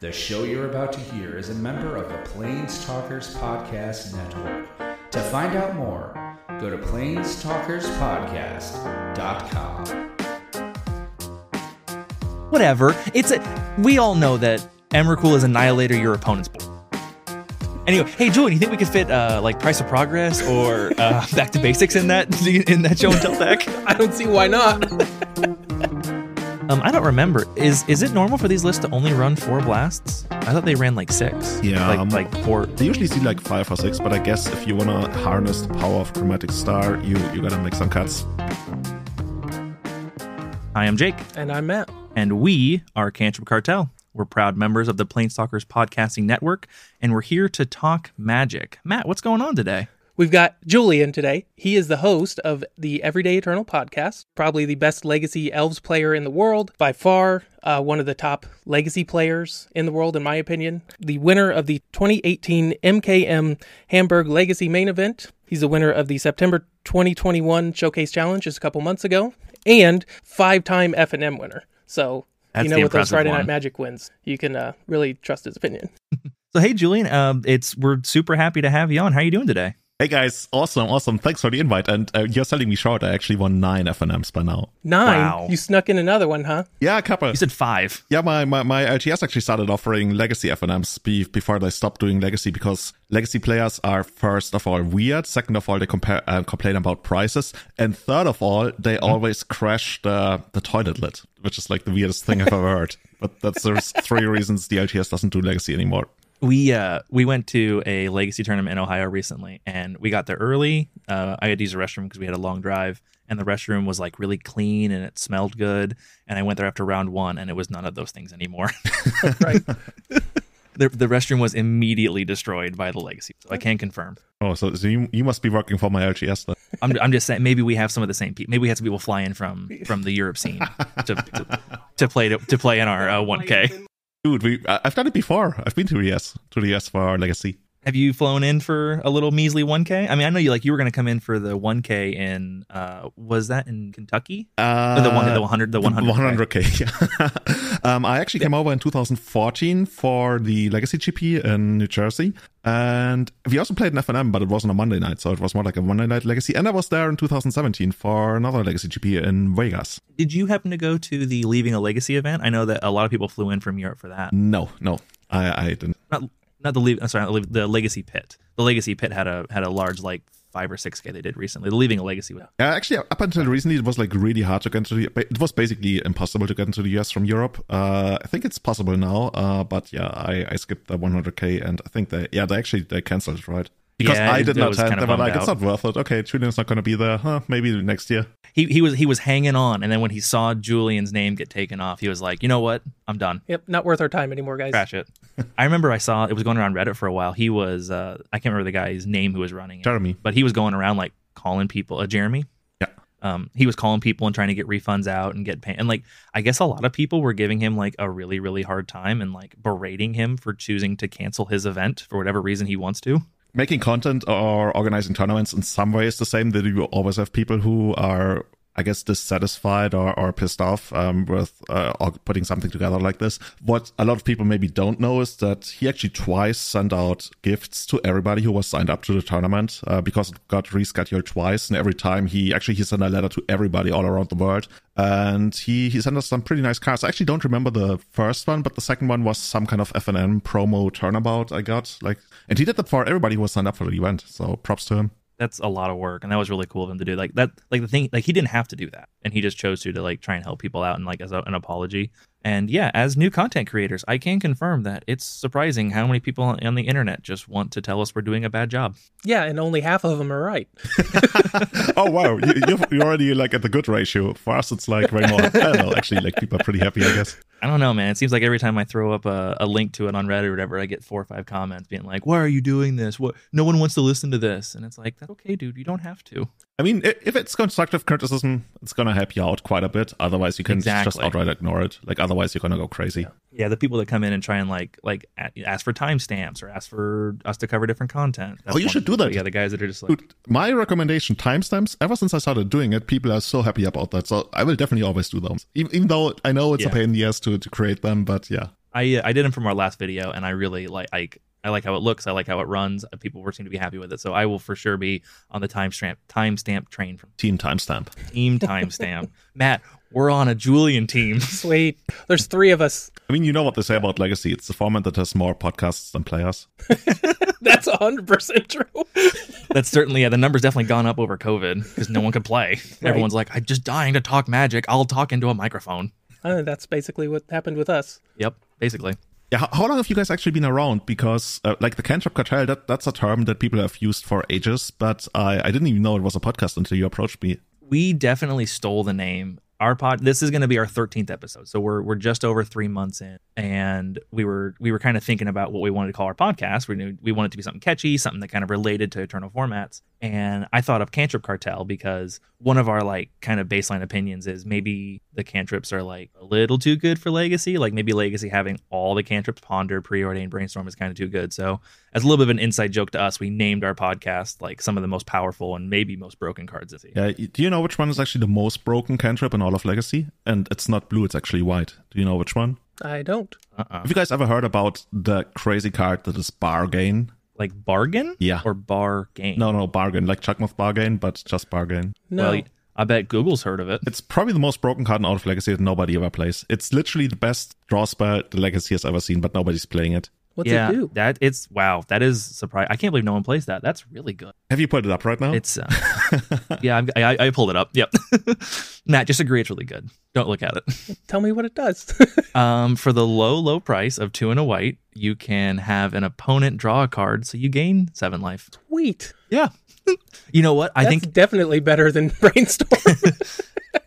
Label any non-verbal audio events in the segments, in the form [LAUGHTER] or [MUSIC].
The show you're about to hear is a member of the Planes Talkers Podcast Network. To find out more, go to planestalkerspodcast.com. Whatever. It's a. We all know that Emrakul is annihilator your opponent's board. Anyway, hey Julian, you think we could fit uh, like Price of Progress or uh, [LAUGHS] Back to Basics in that [LAUGHS] in that show and tell deck? I don't see why not. [LAUGHS] Um, I don't remember. Is is it normal for these lists to only run four blasts? I thought they ran like six. Yeah, like um, like four. They usually see like five or six, but I guess if you wanna harness the power of Chromatic Star, you you gotta make some cuts. I am Jake, and I'm Matt. and we are Cantrip Cartel. We're proud members of the Planestalkers Podcasting Network, and we're here to talk magic. Matt, what's going on today? We've got Julian today. He is the host of the Everyday Eternal podcast, probably the best Legacy Elves player in the world, by far uh, one of the top Legacy players in the world, in my opinion. The winner of the 2018 MKM Hamburg Legacy main event. He's the winner of the September 2021 Showcase Challenge just a couple months ago, and five-time F&M winner. So, That's you know, with those Friday one. Night Magic wins, you can uh, really trust his opinion. [LAUGHS] So hey, Julian, um, it's we're super happy to have you on. How are you doing today? Hey guys, awesome, awesome. Thanks for the invite. And uh, you're selling me short. I actually won nine FNMs by now. Nine. Wow. You snuck in another one, huh? Yeah, a couple. You said five. Yeah, my, my, my LGS actually started offering legacy FNMs be, before they stopped doing legacy because legacy players are first of all weird, second of all they compare uh, complain about prices, and third of all they always crash the the toilet lid, which is like the weirdest thing I've ever heard. But that's there's three reasons the LGS doesn't do legacy anymore. We uh we went to a legacy tournament in Ohio recently, and we got there early. Uh, I had to use the restroom because we had a long drive, and the restroom was like really clean and it smelled good. And I went there after round one, and it was none of those things anymore. [LAUGHS] Right. the The restroom was immediately destroyed by the legacy, so I can confirm. Oh, so, so you you must be working for my LGS then. I'm I'm just saying maybe we have some of the same people. Maybe we have some people fly in from from the Europe scene to to, to play to, to play in our uh, 1K. Dude, we I- I've done it before. I've been to the US to the US for our legacy. Have you flown in for a little measly 1K? I mean, I know you like you were going to come in for the 1K in uh was that in Kentucky? Uh, Or the one the 100 the 100 100k. [LAUGHS] um, I actually came over in 2014 for the Legacy GP in New Jersey, and we also played an FNM, but it wasn't a Monday night, so it was more like a Monday night Legacy. And I was there in 2017 for another Legacy GP in Vegas. Did you happen to go to the Leaving a Legacy event? I know that a lot of people flew in from Europe for that. No, no, I, I didn't. Not not the leave, sorry, not the, Leave- the Legacy Pit. The Legacy Pit had a had a large like 5 or 6K they did recently. The Leaving a Legacy Yeah, actually, up until recently, it was like really hard to get into the. It was basically impossible to get into the US from Europe. Uh, I think it's possible now, uh, but yeah, I, I skipped the 100k, and I think they, yeah, they actually they canceled it, right? Because Yeah, I did not have. kind They of were bummed like, it's not worth it. Okay, Julian's not going to be there. Huh? Maybe next year. He he was he was hanging on and then when he saw Julian's name get taken off, he was like, "You know what? I'm done." Yep, not worth our time anymore, guys. Crash it. I remember I saw it was going around Reddit for a while. He was uh I can't remember the guy's name who was running it, Jeremy. but he was going around like calling people. Uh, Jeremy. Yeah. Um, he was calling people and trying to get refunds out and get paid. And like, I guess a lot of people were giving him like a really, really hard time and like berating him for choosing to cancel his event for whatever reason he wants to. Making content or organizing tournaments in some way is the same. That you always have people who are, I guess, dissatisfied or, or pissed off um, with uh, putting something together like this. What a lot of people maybe don't know is that he actually twice sent out gifts to everybody who was signed up to the tournament uh, because it got rescheduled twice. And every time he actually he sent a letter to everybody all around the world. And he he sent us some pretty nice cards. I actually don't remember the first one, but the second one was some kind of FNM promo turnabout I got. Like, and he did that for everybody who was signed up for the event. So props to him. That's a lot of work, and that was really cool of him to do. Like that, like the thing, like he didn't have to do that, and he just chose to to like try and help people out and like as a, an apology. And yeah, as new content creators, I can confirm that it's surprising how many people on the internet just want to tell us we're doing a bad job. Yeah, and only half of them are right. [LAUGHS] oh wow, you, you're, you're already like at the good ratio. For us, it's like way [LAUGHS] more. I don't know. Actually, like people are pretty happy, I guess. I don't know, man. It seems like every time I throw up a, a link to it on Reddit or whatever, I get four or five comments being like, "Why are you doing this? What? No one wants to listen to this." And it's like, "That's okay, dude. You don't have to." I mean, if it's constructive criticism, it's gonna help you out quite a bit. Otherwise, you can just outright ignore it. Like otherwise, you're gonna go crazy. Yeah, the people that come in and try and like like ask for timestamps or ask for us to cover different content. That's Oh, you should do that. Yeah, the guys that are just like, Dude, my recommendation timestamps. Ever since I started doing it, people are so happy about that. So I will definitely always do them, even, even though I know it's a pain in the ass to to create them. But yeah, I I uh, I did them from our last video, and I really like I I like how it looks. I like how it runs. Uh, People were seem to be happy with it, so I will for sure be on the timestamp timestamp train from Team timestamp. Team Timestamp. [LAUGHS] Matt, we're on a Julian team. [LAUGHS] Sweet. There's three of us. I mean, you know what they say about Legacy. It's the format that has more podcasts than players. [LAUGHS] That's 100% true. That's certainly yeah. The number's definitely gone up over COVID because no one could play. Everyone's like, I'm just dying to talk Magic. I'll talk into a microphone. Uh, that's basically what happened with us. Yep, basically. Yeah, how, long have you guys actually been around? Because, uh, like, the cantrip cartel, that, that's a term that people have used for ages, but I, I didn't even know it was a podcast until you approached me. we definitely stole the name. Our pod this is going to be our 13th episode. So we're we're just over 3 months in and we were we were kind of thinking about what we wanted to call our podcast. We knew we wanted to be something catchy, something that kind of related to eternal formats. And I thought of Cantrip Cartel because one of our like kind of baseline opinions is maybe the cantrips are like a little too good for legacy, like maybe legacy having all the cantrips ponder, preordained, brainstorm is kind of too good. So as a little bit of an inside joke to us, we named our podcast like some of the most powerful and maybe most broken cards this year. Yeah, y- do you know which one is actually the most broken cantrip in all of Legacy? And it's not blue, it's actually white. Do you know which one? I don't. Uh-uh. Have you guys ever heard about the crazy card that is Bargain? Like bargain? Yeah. Or bar game? No, no, Bargain, like Chuckmoth Bargain, but just Bargain. No. Well, I bet Google's heard of it. It's probably the most broken card in all of Legacy that nobody ever plays. It's literally the best draw spell the Legacy has ever seen, but nobody's playing it. What's yeah, it do? that it's wow. That is surprise. I can't believe no one plays that. That's really good. Have you put it up right now? It's uh, [LAUGHS] yeah. I'm- I, I pulled it up. Yep. [LAUGHS] Matt, just agree it's really good. Don't look at it. Tell me what it does. [LAUGHS] Um, for the low low price of two and a white, you can have an opponent draw a card, so you gain seven life. Sweet. Yeah. you know what? I That's think. definitely better than Brainstorm.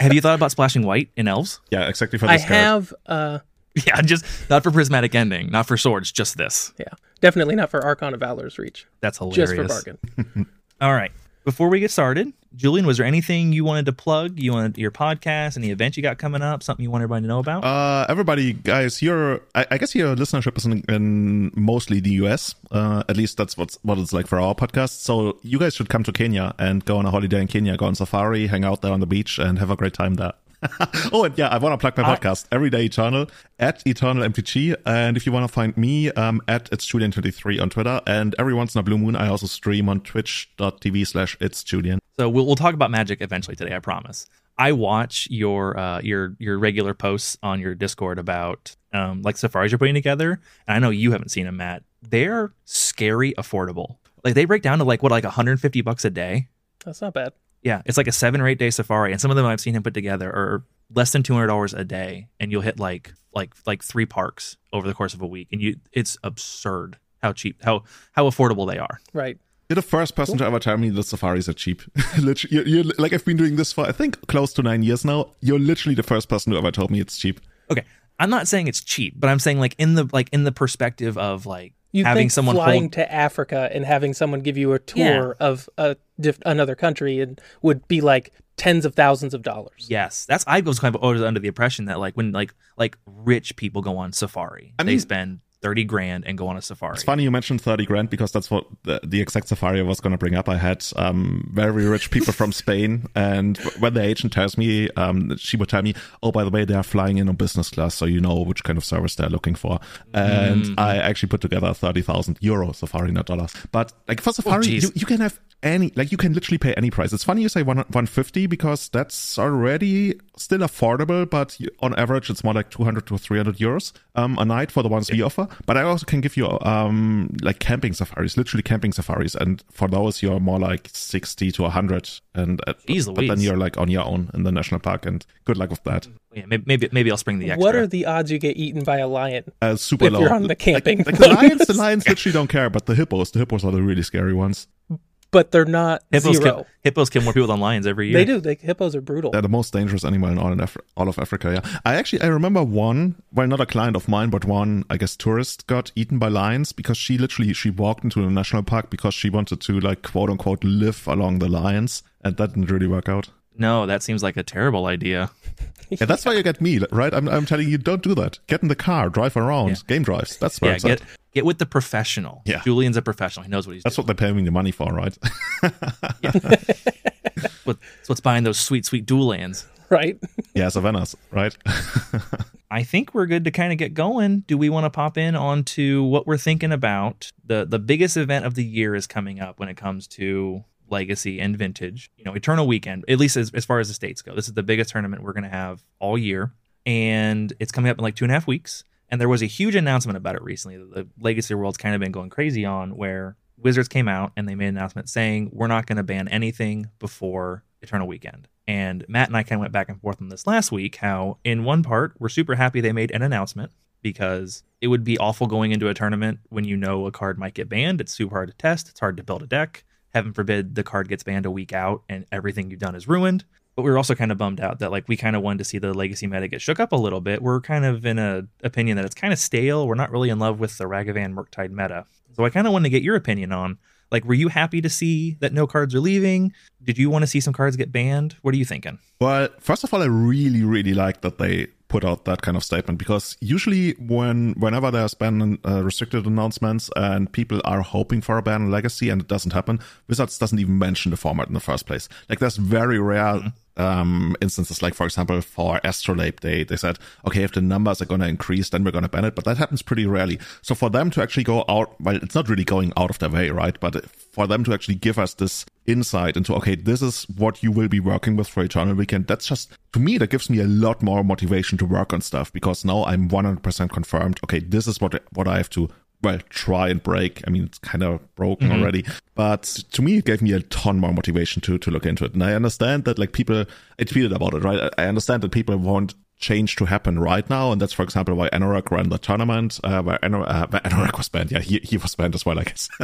Have you thought about splashing white in elves? yeah, exactly for I this card. I have, uh, [LAUGHS] Yeah, just not for prismatic ending, not for swords, just this. yeah, definitely not for Archon of Valor's reach. That's hilarious. Just for bargain. [LAUGHS] All right. Before we get started, Julian, was there anything you wanted to plug? You wanted your podcast, any event you got coming up, something you want everybody to know about? Uh, everybody, guys, your I, I guess your listenership is in, in mostly the US. Uh, at least that's what's what it's like for our podcast. So you guys should come to Kenya and go on a holiday in Kenya, go on safari, hang out there on the beach, and have a great time there. [LAUGHS] oh, and yeah, I want to plug my podcast, Everyday Eternal, at Eternal MTG. And if you want to find me, um, at it's Julian23 on Twitter. And every once in a blue moon, I also stream on twitch.tv slash it's Julian. so we'll, we'll talk about magic eventually today, I promise. I watch your uh, your your regular posts on your Discord about um, like safaris you're putting together, and I know you haven't seen them, Matt. They're scary affordable. Like they break down to like what like 150 bucks a day. That's not bad. Yeah, it's like a seven or eight day safari, and some of them I've seen him put together are less than two hundred dollars a day, and you'll hit like like like three parks over the course of a week, and you it's absurd how cheap how how affordable they are. Right. You're the first person to ever tell me that safaris are cheap. [LAUGHS] literally, you're, you're, like I've been doing this for I think close to nine years now. You're literally the first person who ever told me it's cheap. Okay, I'm not saying it's cheap, but I'm saying like in the like in the perspective of like You having think someone flying hold to Africa and having someone give you a tour Yeah. of a diff- another country and would be like tens of thousands of dollars. yes, that's I was kind of always under the impression that like when like like rich people go on safari, I they mean- spend thirty grand and go on a safari. It's funny you mentioned 30 grand because that's what the, the exact safari I was going to bring up. I had um, very rich people from [LAUGHS] Spain, and when the agent tells me, um, she would tell me, "Oh, by the way, they are flying in on business class, so you know which kind of service they're looking for." And I actually put together 30,000 euro safari, not dollars. But like for safari, geez. you, you can have any, like you can literally pay any price. It's funny you say one, 150 because that's already still affordable, but on average, it's more like 200 to 300 euros um, a night for the ones we offer. But I also can give you um, like camping safaris, literally camping safaris, and for those you're more like 60 to 100, and uh, Jeez but then you're like on your own in the national park, and good luck with that. yeah, maybe, maybe maybe I'll spring the extra. What are the odds you get eaten by a lion? Uh, super If low. you're on the camping like, like [LAUGHS] the lions, the lions literally don't care, but the hippos, the hippos are the really scary ones. But they're not hippos zero. kill, hippos kill more people than lions every year. They do. They, hippos are brutal. They're the most dangerous animal in all, in Af- all of Africa. Yeah, I actually I remember one. Well, not a client of mine, but one I guess tourist got eaten by lions because she literally she walked into the national park because she wanted to like quote unquote live along the lions, and that didn't really work out. No, that seems like a terrible idea. Yeah, that's why you get me right. I'm I'm telling you, don't do that. Get in the car, drive around, game drives. That's where Yeah, it's get at. Get with the professional. Yeah. Julian's a professional. He knows what he's That's doing. what they're paying me the money for, right? [LAUGHS] [LAUGHS] What, that's what's buying those sweet, sweet dual lands. right? [LAUGHS] Yeah, Savannah's, right? I think we're good to kind of get going. Do we want to pop in onto what we're thinking about? The the biggest event of the year is coming up when it comes to legacy and vintage. You know, Eternal Weekend, at least as, as far as the states go. This is the biggest tournament we're gonna have all year. And it's coming up in like two and a half weeks. And there was a huge announcement about it recently that the Legacy World's kind of been going crazy on where Wizards came out and they made an announcement saying we're not going to ban anything before Eternal Weekend. And Matt and I kind of went back and forth on this last week. How, in one part, we're super happy they made an announcement because it would be awful going into a tournament when you know a card might get banned. It's super hard to test, it's hard to build a deck. Heaven forbid the card gets banned a week out and everything you've done is ruined. But we were also kind of bummed out that like we kind of wanted to see the legacy meta get shook up a little bit. We're kind of in a opinion that it's kind of stale. We're not really in love with the Ragavan Murktide meta. So I kind of wanted to get your opinion on like, were you happy to see that no cards are leaving? Did you want to see some cards get banned? What are you thinking? Well, first of all, I really, really like that they put out that kind of statement because usually when whenever there's uh, restricted announcements and people are hoping for a ban legacy and it doesn't happen, Wizards doesn't even mention the format in the first place. Like there's very rare mm-hmm um, instances, like for example, for Astrolabe, they they said, okay, if the numbers are going to increase, then we're going to ban it. But that happens pretty rarely. So for them to actually go out, well, it's not really going out of their way, right? But for them to actually give us this insight into, okay, this is what you will be working with for Eternal Weekend. That's just to me that gives me a lot more motivation to work on stuff because now I'm 100% confirmed. Okay, this is what what I have to well, try and break. I mean, it's kind of broken mm-hmm. already. But to me, it gave me a ton more motivation to to look into it. And I understand that like people, I tweeted about it, right? I understand that people want change to happen right now, and that's for example why Anorak ran the tournament uh, where, Anor- uh, where Anorak was banned. Yeah, he he was banned as well, I guess. [LAUGHS]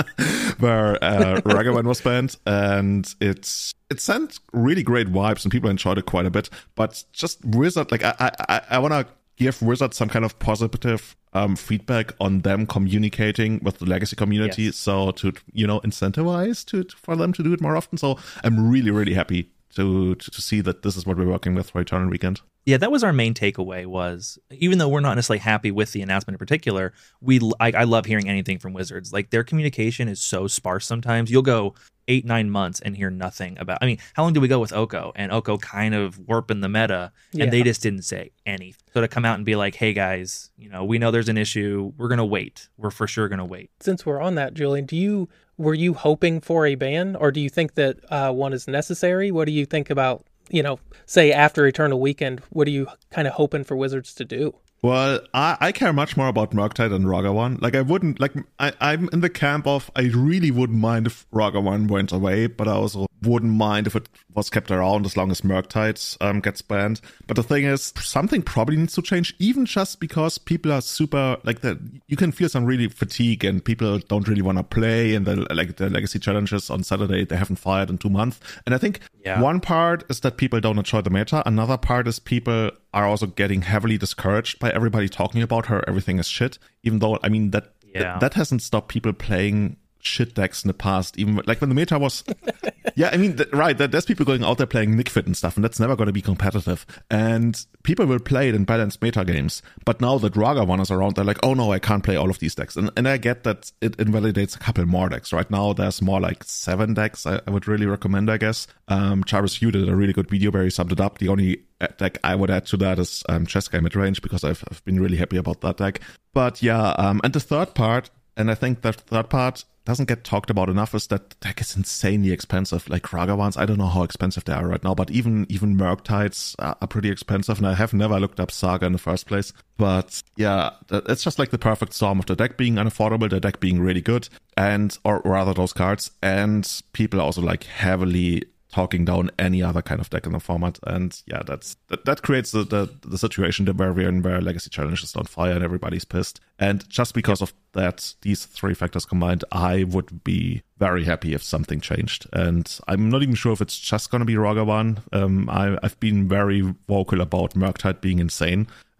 where uh, Ragavan was banned, and it's it sent really great vibes, and people enjoyed it quite a bit. But just Wizard, like I I I want to give Wizards some kind of positive um, feedback on them communicating with the legacy community. Yes. So to you know incentivize to, to, for them to do it more often. So I'm really really happy to, to to see that this is what we're working with for Eternal Weekend. Yeah, that was our main takeaway. Was even though we're not necessarily happy with the announcement in particular, we I, I love hearing anything from Wizards. Like their communication is so sparse sometimes. You'll go eight nine months and hear nothing about. I mean, how long did we go with Oko and Oko kind of warping the meta, and yeah. they just didn't say anything. So to come out and be like, "Hey guys, you know, we know there's an issue. We're gonna wait. We're for sure gonna wait." Since we're on that, Julian, do you were you hoping for a ban, or do you think that uh, one is necessary? What do you think about you know, say after Eternal Weekend? What are you kind of hoping for Wizards to do? Well, I, I care much more about Murktide than Ragavan. Like, I wouldn't, like, I, I'm in the camp of, I really wouldn't mind if Ragavan went away, but I also wouldn't mind if it was kept around as long as Murktide um, gets banned. But the thing is, something probably needs to change, even just because people are super, like, that you can feel some really fatigue and people don't really want to play and the, like, the legacy challenges on Saturday, they haven't fired in two months. And I think yeah. one part is that people don't enjoy the meta. Another part is people are also getting heavily discouraged by everybody talking about her. Everything is shit. Even though, I mean, that yeah. th- that hasn't stopped people playing shit decks in the past. Even like when the meta was, [LAUGHS] yeah, I mean, th- right. There's people going out there playing Nic Fit and stuff, and that's never going to be competitive. And people will play it in balanced meta games. But now that one is around, they're like, oh no, I can't play all of these decks. And and I get that it invalidates a couple more decks. Right now, there's more like seven decks. I, I would really recommend, I guess. Um, Jarvis Yu did a really good video where he summed it up. The only uh, deck I would add to that is um, Jeskai Midrange because I've, I've been really happy about that deck. But yeah, um, and the third part, and I think that third part doesn't get talked about enough is that deck is insanely expensive. Like Ragavans, I don't know how expensive they are right now, but even even Murktides are, are pretty expensive. And I have never looked up Saga in the first place. But yeah, it's just like the perfect storm of the deck being unaffordable, the deck being really good, and or rather those cards, and people also like heavily talking down any other kind of deck in the format. And yeah, that's that, that creates the, the, the situation where we're in where legacy challenges on fire and everybody's pissed. And just because of that, these three factors combined, I would be very happy if something changed. And I'm not even sure if it's just going to be Ragavan. Um, I, I've been very vocal about Murktide being insane. [LAUGHS]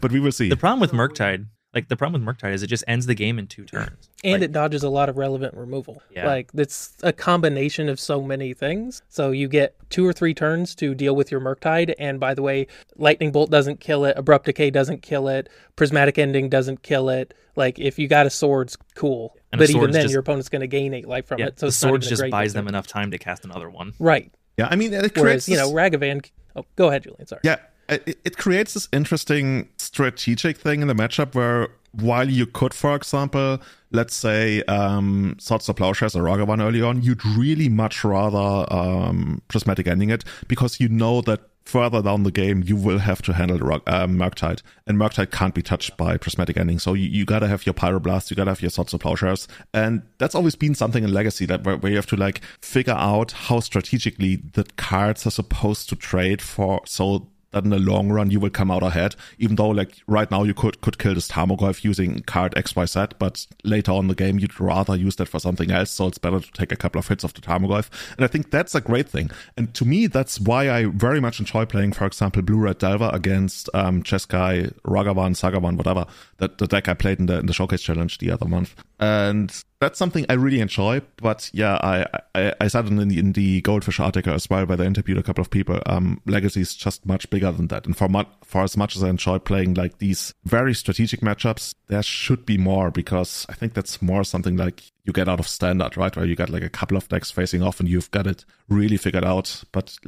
but we will see. The problem with Murktide like the problem with Murktide is it just ends the game in two turns. And like, it dodges a lot of relevant removal. Yeah. Like it's a combination of so many things. So you get two or three turns to deal with your Murktide. And by the way, Lightning Bolt doesn't kill it, Abrupt Decay doesn't kill it, Prismatic Ending doesn't kill it. Like if you got a sword's cool. And but even then just, your opponent's gonna gain eight life from yeah, it. So the sword just buys them enough time to cast another one. Right. Yeah, I mean, it creates Whereas, you know, Ragavan Oh, go ahead, Julian. Sorry. Yeah, it, it creates this interesting strategic thing in the matchup where while you could, for example, let's say um, Swords to Plowshares or Ragavan early on, you'd really much rather um, Prismatic Ending it because you know that further down the game you will have to handle uh, Murktide, and Murktide can't be touched by Prismatic Ending. So you, you gotta have your Pyroblast, you gotta have your Swords of Plowshares, and that's always been something in Legacy that where, where you have to like figure out how strategically the cards are supposed to trade for so that in the long run you will come out ahead. Even though like right now you could could kill this Tarmogoyf using card XYZ, but later on the game you'd rather use that for something else. So it's better to take a couple of hits of the Tarmogoyf. And I think that's a great thing. And to me, that's why I very much enjoy playing, for example, Blue Red Delver against um Jeskai, Ragavan, Sagavan, whatever. That the deck I played in the in the showcase challenge the other month. And that's something I really enjoy. But yeah, I I, I said in the, in the Goldfish article as well, where they interviewed a couple of people. Um, Legacy is just much bigger than that. And for mu- for as much as I enjoy playing like these very strategic matchups, there should be more because I think that's more something like you get out of standard, right? Where you got like a couple of decks facing off and you've got it really figured out. But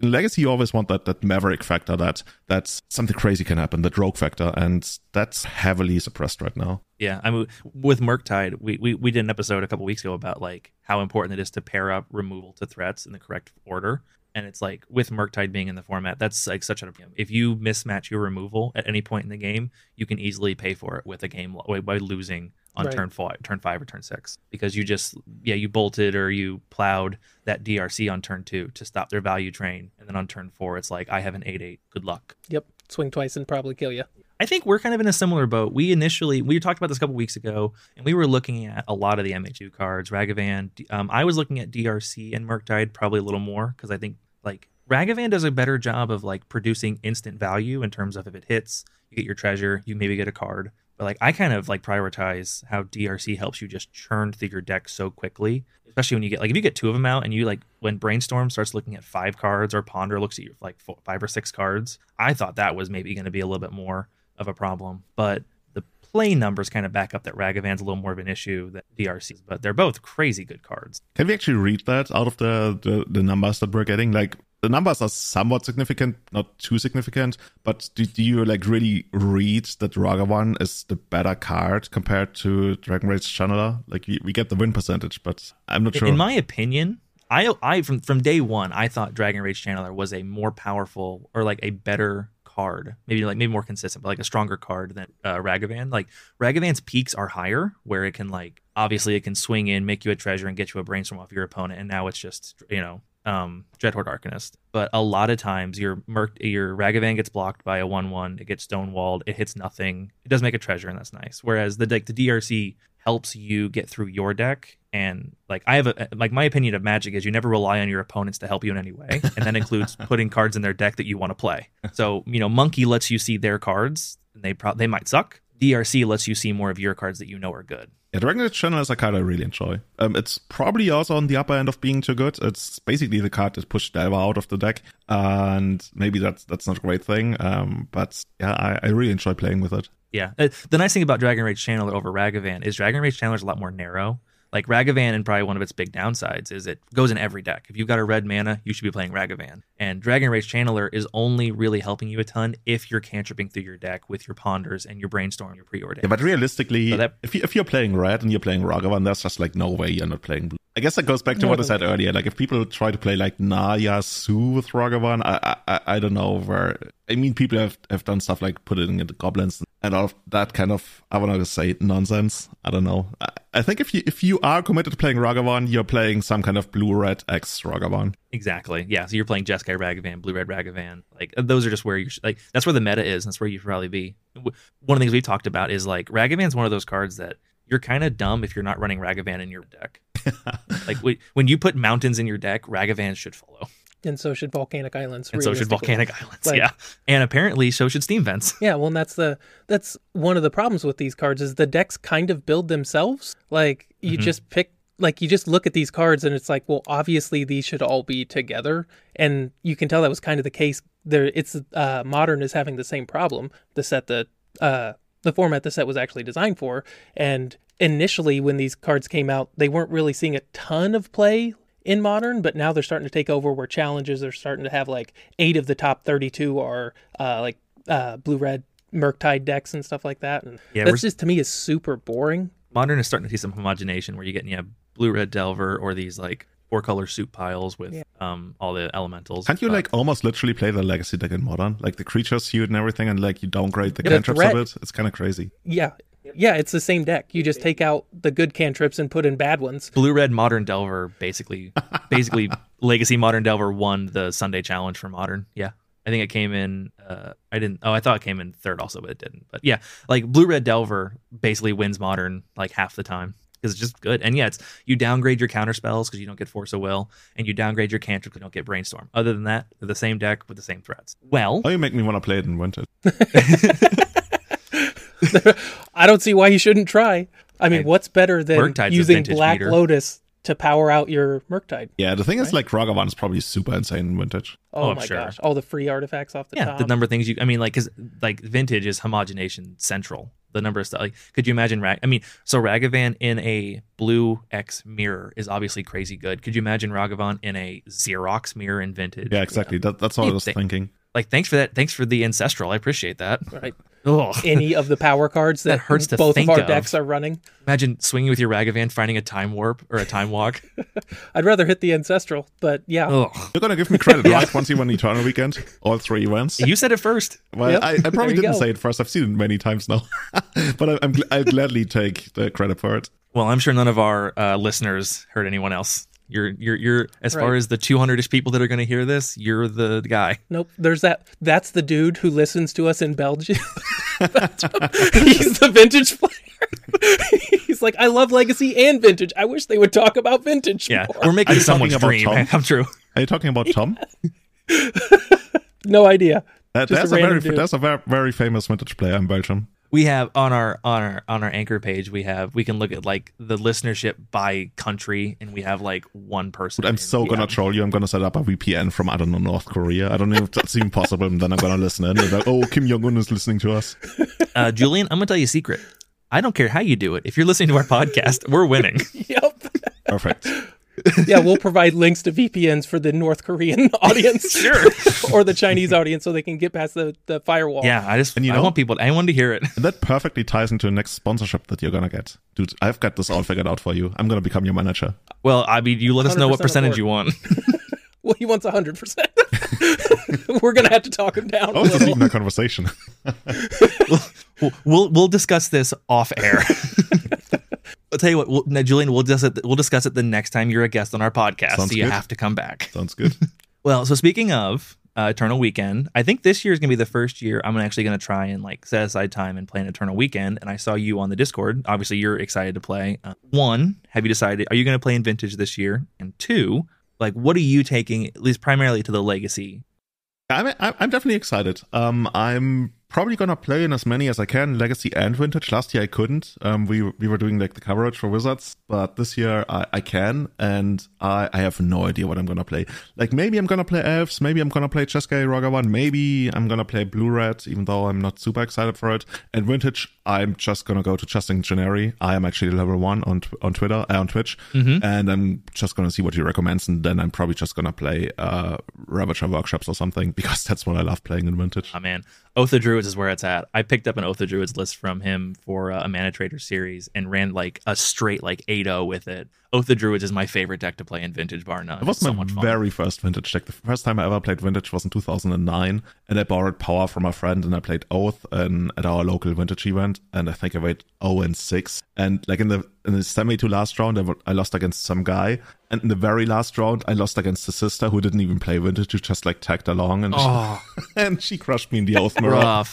Legacy, you always want that that maverick factor that that something crazy can happen, the rogue factor, and that's heavily suppressed right now. Yeah, I mean, with Murktide, we, we we did an episode a couple weeks ago about like how important it is to pair up removal to threats in the correct order. And it's like with Murktide being in the format, that's like such a if you mismatch your removal at any point in the game, you can easily pay for it with a game by losing on Right. turn five, turn five or turn six because you just yeah you bolted or you plowed that DRC on turn two to stop their value train, and then on turn four it's like I have an eight eight, good luck. Yep. Swing twice and probably kill you. I think we're kind of in a similar boat. We initially we talked about this a couple weeks ago, and we were looking at a lot of the MH2 cards, Ragavan. Um, I was looking at DRC and Murktide probably a little more because I think like Ragavan does a better job of like producing instant value in terms of if it hits, you get your treasure, you maybe get a card. But like I kind of like prioritize how DRC helps you just churn through your deck so quickly, especially when you get like if you get two of them out and you like when Brainstorm starts looking at five cards or Ponder looks at you like four, five or six cards. I thought that was maybe going to be a little bit more of a problem, but the play numbers kind of back up that Ragavan's a little more of an issue than DRC, but they're both crazy good cards. Can we actually read that out of the, the, the numbers that we're getting? Like the numbers are somewhat significant, not too significant, but do, do you like really read that Ragavan is the better card compared to Dragon Rage Channeler? Like we, we get the win percentage, but I'm not sure. In my opinion, I I from from day one I thought Dragon Rage Channeler was a more powerful or like a better card, maybe like maybe more consistent, but like a stronger card than uh, Ragavan. Like Ragavan's peaks are higher, where it can like obviously it can swing in, make you a treasure, and get you a brainstorm off your opponent, and now it's just you know um Dreadhorde Arcanist. But a lot of times your Merc your Ragavan gets blocked by a one one, it gets stonewalled, it hits nothing. It does make a treasure, and that's nice. Whereas the like the DRC helps you get through your deck and like i have a like my opinion of magic is you never rely on your opponents to help you in any way and that includes [LAUGHS] putting cards in their deck that you want to play so you know monkey lets you see their cards and they pro- they might suck drc lets you see more of your cards that you know are good Yeah, Dragon Rage Channeler is a card I really enjoy. Um, it's probably also on the upper end of being too good. It's basically the card that pushed Delver out of the deck, and maybe that's that's not a great thing. Um, but yeah, I, I really enjoy playing with it. Yeah. Uh, The nice thing about Dragon Rage Channeler over Ragavan is Dragon Rage Channeler is a lot more narrow. Like Ragavan, and probably one of its big downsides is it goes in every deck. If you've got a red mana, you should be playing Ragavan. And Dragon Rage Channeler is only really helping you a ton if you're cantripping through your deck with your ponders and your brainstorm, your pre-order. Yeah, but realistically, So that- if you, if you're playing red and you're playing Ragavan, there's just like no way you're not playing blue. I guess that goes back to No, what I said earlier. Like if people try to play like Naya Zoo with Ragavan, I, I I don't know where. I mean, people have have done stuff like putting in the goblins and all of that kind of I want to say nonsense. I don't know. I, I think if you if you are committed to playing Ragavan, you're playing some kind of blue red X Ragavan. Exactly. Yeah. So you're playing Jeskai Ragavan, Blue Red Ragavan. Like uh, those are just where you should, like that's where the meta is. And that's where you should probably be. One of the things we've talked about is like Ragavan's one of those cards that you're kind of dumb if you're not running Ragavan in your deck. [LAUGHS] like wh- when you put mountains in your deck, Ragavan should follow, And so should volcanic islands. and so should volcanic islands. Like- yeah, and apparently so should steam vents. [LAUGHS] Yeah, well, and that's the that's one of the problems with these cards is the decks kind of build themselves. Like you Mhm. just pick, like you just look at these cards and it's like, well, obviously these should all be together, and you can tell that was kind of the case. There, it's uh, modern is having the same problem. The set that uh, the format the set was actually designed for, and initially when these cards came out, they weren't really seeing a ton of play in modern, but now they're starting to take over where challenges are starting to have like eight of the top 32 are uh, like uh, blue red Murktide decks and stuff like that. And Yeah, we're- that's just to me is super boring. Modern is starting to see some homogenation where you're get yeah, blue red Delver or these like four color soup piles with um all the elementals. Can't you But- like almost literally play the legacy deck in modern? Like the creatures suit and everything, and like you downgrade the Yeah, but cantrips threat- a bit. It's kind of crazy. Yeah. Yeah, it's the same deck. You just take out the good cantrips and put in bad ones. blue red modern Delver basically [LAUGHS] basically legacy modern Delver won the Sunday challenge for modern. Yeah. I think it came in uh I didn't oh I thought it came in third also but it didn't. But yeah, like blue red Delver basically wins modern like half the time because it's just good. And yeah, it's you downgrade your counter spells because you don't get force of will and you downgrade your cantrip because you don't get brainstorm. Other than that, they're the same deck with the same threats. Well, Oh, you make me want to play it in winter. [LAUGHS] [LAUGHS] I don't see why you shouldn't try. I mean, And what's better than Murktide's using Black meter. Lotus to power out your Murktide? Yeah, the thing is, like Ragavan is probably super insane in vintage. Oh, Oh, my sure. gosh. All the free artifacts off the yeah, top. the number of things you I mean like cuz like vintage is homogenation central. The number of stuff like could you imagine Rag I mean so Ragavan in a blue X mirror is obviously crazy good. Could you imagine Ragavan in a Xerox mirror in vintage? Yeah, exactly. That, that's what I was think- thinking. Like thanks for that. Thanks for the ancestral. I appreciate that. right. Ugh. Any of the power cards that, That hurts to both think of our of. decks are running. Imagine swinging with your Ragavan finding a time warp or a time walk. [LAUGHS] I'd rather hit the ancestral, but yeah. Ugh. You're gonna give me credit, right? [LAUGHS] Once you won the Eternal Weekend, all three events. You said it first. Well, Yep. I, I probably didn't go. say it first. I've seen it many times now, [LAUGHS] but I, I'm gl- I'll gladly take the credit for it. Well, I'm sure none of our uh, listeners heard anyone else. You're you're you're as far as the 200ish people that are going to hear this, you're the guy. Nope. There's that. That's the dude who listens to us in Belgium. [LAUGHS] [LAUGHS] He's the vintage player. [LAUGHS] He's like, I love legacy and vintage. I wish they would talk about vintage Yeah, more. we're making you someone's dream come true. Are you talking about Tom? No idea. Uh, Just a there's a, very dude. there's a very, very famous vintage player in Belgium. We have on our on our on our anchor page, we have we can look at like the listenership by country, and we have like one person. I'm in- so gonna troll you. I'm gonna set up a VPN from I don't know North Korea. I don't know if that's even possible. And then I'm gonna listen in. And like, oh, Kim Jong Un is listening to us. Uh, Julian, I'm gonna tell you a secret. I don't care how you do it. If you're listening to our podcast, we're winning. [LAUGHS] Yep. Perfect. Yeah, we'll provide links to VPNs for the North Korean [LAUGHS] audience, Sure. [LAUGHS] or the Chinese audience, so they can get past the, the firewall. Yeah, I just And you I know- want people, anyone to hear it. And [LAUGHS] that perfectly ties into the next sponsorship that you're gonna get, dude. I've got this all figured out for you. I'm gonna become your manager. Well, I mean, you let us know what percentage you want. Well, he wants hundred percent. We're gonna have to talk him down. a Oh, this is little. even a conversation. we'll, we'll we'll discuss this off air. I'll tell you what, we'll, now, Julian, we'll discuss it. We'll discuss it the next time you're a guest on our podcast. Sounds so you good. have to come back. Sounds good. [LAUGHS] Well, so speaking of uh, Eternal Weekend, I think this year is gonna be the first year I'm actually gonna try and like set aside time and play an Eternal Weekend. And I saw you on the Discord. Obviously, you're excited to play. Uh, one, have you decided are you gonna play in Vintage this year? And two, like, what are you taking at least primarily to the Legacy? I'm I'm I'm definitely excited. Um, I'm probably gonna play in as many as I can, Legacy and Vintage. Last year I couldn't. Um, we we were doing like the coverage for Wizards, but this year I, I can, and I I have no idea what I'm gonna play. Like maybe I'm gonna play Elves, maybe I'm gonna play Jeskai Ragavan, maybe I'm gonna play Blue Red, even though I'm not super excited for it. And Vintage, I'm just gonna go to Justin Gennari. I am actually level one on on Twitter, uh, on Twitch, and I'm just gonna see what he recommends, and then I'm probably just gonna play uh Ravager workshops or something [LAUGHS] because that's what I love playing in Vintage. Oh man, Oath of Druids is where it's at. I picked up an Oath of Druids list from him for uh, a Mana Trader series and ran like a straight like 8-0 with it. Oath of Druids is my favorite deck to play in Vintage, bar none. It was It's so my much fun. very first vintage deck. The first time I ever played vintage was in 2009, and I borrowed power from a friend, and I played Oath and at our local vintage event, and I think I went 0 and 6. And like in the in the semi to last round, I, w- I lost against some guy, and in the very last round, I lost against a sister who didn't even play vintage, who just like tagged along, and Oh, she, [LAUGHS] and she crushed me in the Oath mirror. [LAUGHS]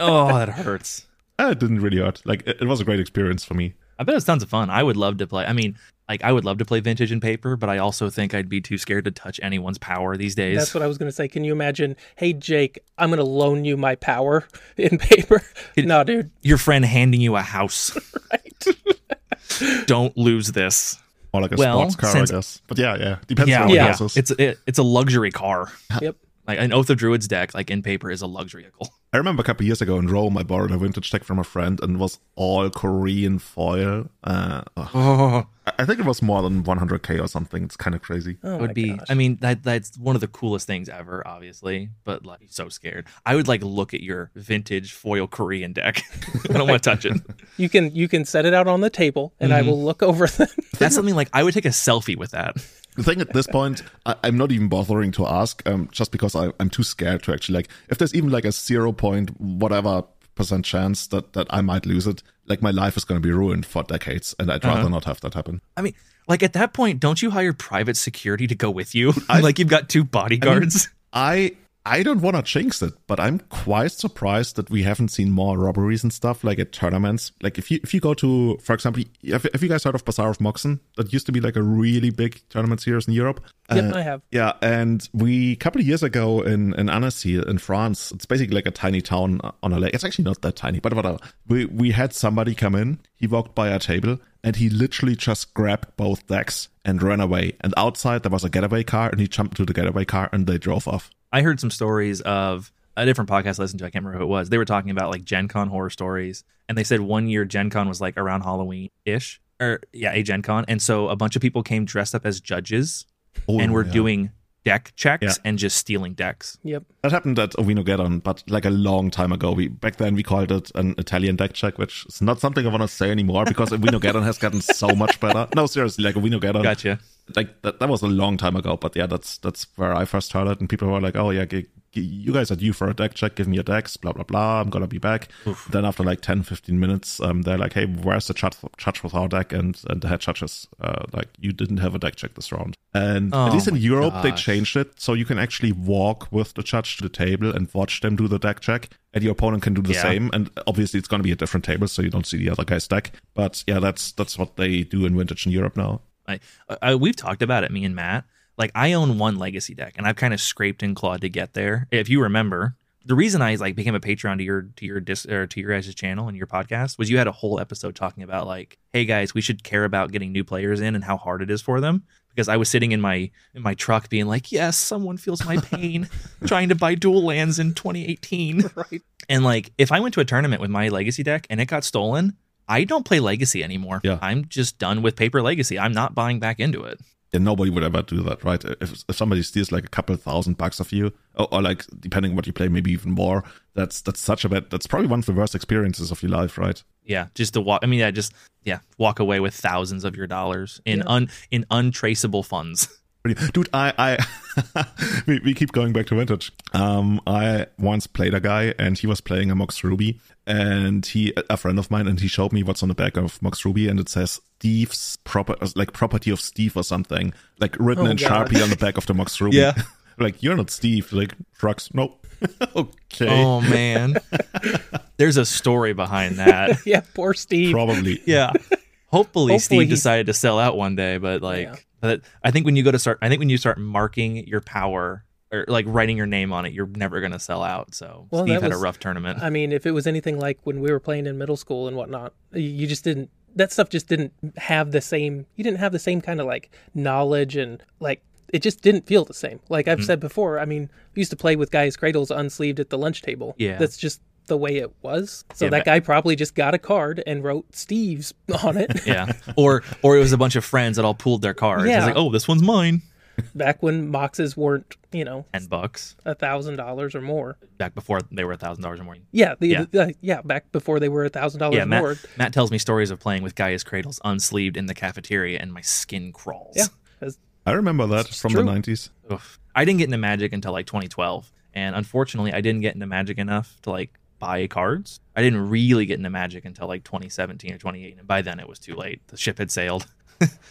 oh, that hurts. Uh, It didn't really hurt. Like it, it was a great experience for me. I bet it's tons of fun. I would love to play. I mean, like I would love to play Vintage and paper, but I also think I'd be too scared to touch anyone's power these days. That's what I was going to say. Can you imagine? Hey, Jake, I'm going to loan you my power [LAUGHS] in paper. no, dude. Your friend handing you a house. [LAUGHS] Right. [LAUGHS] Don't lose this. Or like a Well, sports car, since- I guess. But yeah, yeah, depends yeah, on yeah. the yeah. It's it, it's a luxury car. Yep. Like an Oath of Druids deck, like in paper, is a luxury vehicle. I remember a couple years ago in Rome, I borrowed a vintage deck from a friend and it was all Korean foil. Uh. Oh, I, I think it was more than 100k or something. It's kind of crazy. Oh It would be gosh. i mean that that's one of the coolest things ever obviously but like so scared i would like look at your vintage foil korean deck [LAUGHS] i don't want to touch it you can you can set it out on the table, and Mm-hmm. I will look over [LAUGHS] them. that's something like i would take a selfie with that The thing at this point, [LAUGHS] I, I'm not even bothering to ask, um, just because I, I'm too scared to actually like. If there's even like a zero point whatever percent chance that that I might lose it, like my life is going to be ruined for decades, and I'd rather not have that happen. i mean like at that point don't you hire private security to go with you [LAUGHS] like you've got two bodyguards I I don't want to jinx it, but I'm quite surprised that we haven't seen more robberies and stuff like at tournaments. Like if you if you go to, for example, have, have you guys heard of Bazaar of Moxen? That used to be like a really big tournament series in Europe. Yep, Uh, I have. Yeah, and we a couple of years ago in in Annecy in France, it's basically like a tiny town on a lake. It's actually not that tiny, but whatever. We we had somebody come in. He walked by our table and he literally just grabbed both decks and ran away. And outside there was a getaway car, and he jumped to the getaway car and they drove off. I heard some stories of a different podcast I listened to. I can't remember who it was. They were talking about like Gen Con horror stories. And they said one year Gen Con was like around Halloween ish. Or yeah, a Gen Con. And so a bunch of people came dressed up as judges Oh, and were yeah. doing deck checks Yeah. and just stealing decks. Yep. That happened at Ovino Geddon, but like a long time ago. We back then we called it an Italian deck check, which is not something I want to say anymore because Ovino Geddon has gotten so much better. No, seriously, like Ovino Geddon, Gotcha. Like that, that was a long time ago. But yeah, that's that's where I first heard it, and people were like, "Oh yeah, g- g- you guys are due for a deck check. Give me your decks, blah blah blah. I'm gonna be back." Then after like 10, 15 minutes, um, they're like, "Hey, where's the judge, judge with our deck?" And and the head judges? uh, like, "You didn't have a deck check this round." And Oh at least in my Europe, they changed it so you can actually walk with the judge to the table and watch them do the deck check, and your opponent can do the Yeah. same. And obviously, it's to be a different table, so you don't see the other guy's deck. But yeah, that's that's what they do in Vintage in Europe now. I, I, we've talked about it, me and Matt. Like, I own one legacy deck, and I've kind of scraped and clawed to get there. If you remember, the reason I like became a Patreon to your to your dis, or to your guys' channel and your podcast was you had a whole episode talking about like, hey guys, we should care about getting new players in and how hard it is for them. Because I was sitting in my in my truck being like, yes, someone feels my pain, [LAUGHS] trying to buy dual lands in 2018. [LAUGHS] Right. And like, if I went to a tournament with my legacy deck and it got stolen, I don't play legacy anymore. Yeah. I'm just done with paper legacy. I'm not buying back into it. And nobody would ever do that, right? If if somebody steals like a couple thousand bucks of you, or, or like depending on what you play, maybe even more. That's that's such a bad. That's probably one of the worst experiences of your life, right? Yeah, just to walk. I mean, yeah, just yeah, walk away with thousands of your dollars in Yeah. un in untraceable funds. [LAUGHS] Pretty- Dude, I, I [LAUGHS] we, we keep going back to vintage. Um, I once played a guy and he was playing a Mox Ruby and he, a friend of mine, and he showed me what's on the back of Mox Ruby and it says Steve's proper, like property of Steve or something, like written Oh, in God. Sharpie on the back of the Mox Ruby. Yeah. [LAUGHS] like, you're not Steve. Like, trucks. Nope. [LAUGHS] okay. Oh man, there's a story behind that. Yeah, poor Steve. Probably. Yeah. Hopefully, Hopefully Steve he's- decided to sell out one day, but like, Yeah. I think when you go to start, I think when you start marking your power or like writing your name on it, you're never gonna sell out. So Well, Steve had a rough tournament. I mean, if it was anything like when we were playing in middle school and whatnot, you- you just didn't. That stuff just didn't have the same. You didn't have the same kind of like knowledge and like it just didn't feel the same. Like Mm-hmm. I've said before, I mean, we used to play with Gaea's cradles unsleeved at the lunch table. Yeah. that's just the way it was. So Yeah, that but- guy probably just got a card and wrote Steve's [LAUGHS] on it. yeah, [LAUGHS] or or it was a bunch of friends that all pulled their cards. It's Yeah. like, oh, this one's mine. back when boxes weren't, you know, Ten bucks a thousand dollars or more. back before they were a thousand dollars or more. Yeah, the, Yeah. the- uh, yeah, back before they were a thousand dollars Yeah, Matt, more. Matt tells me stories of playing with Gaea's cradles unsleeved in the cafeteria, and my skin crawls. Yeah, I remember that from true. the 90s. I didn't get into Magic until like 2012, and unfortunately, I didn't get into Magic enough to like buy cards. I didn't really get into Magic until like 2017 or 2018, and by then it was too late. The ship had sailed. [LAUGHS]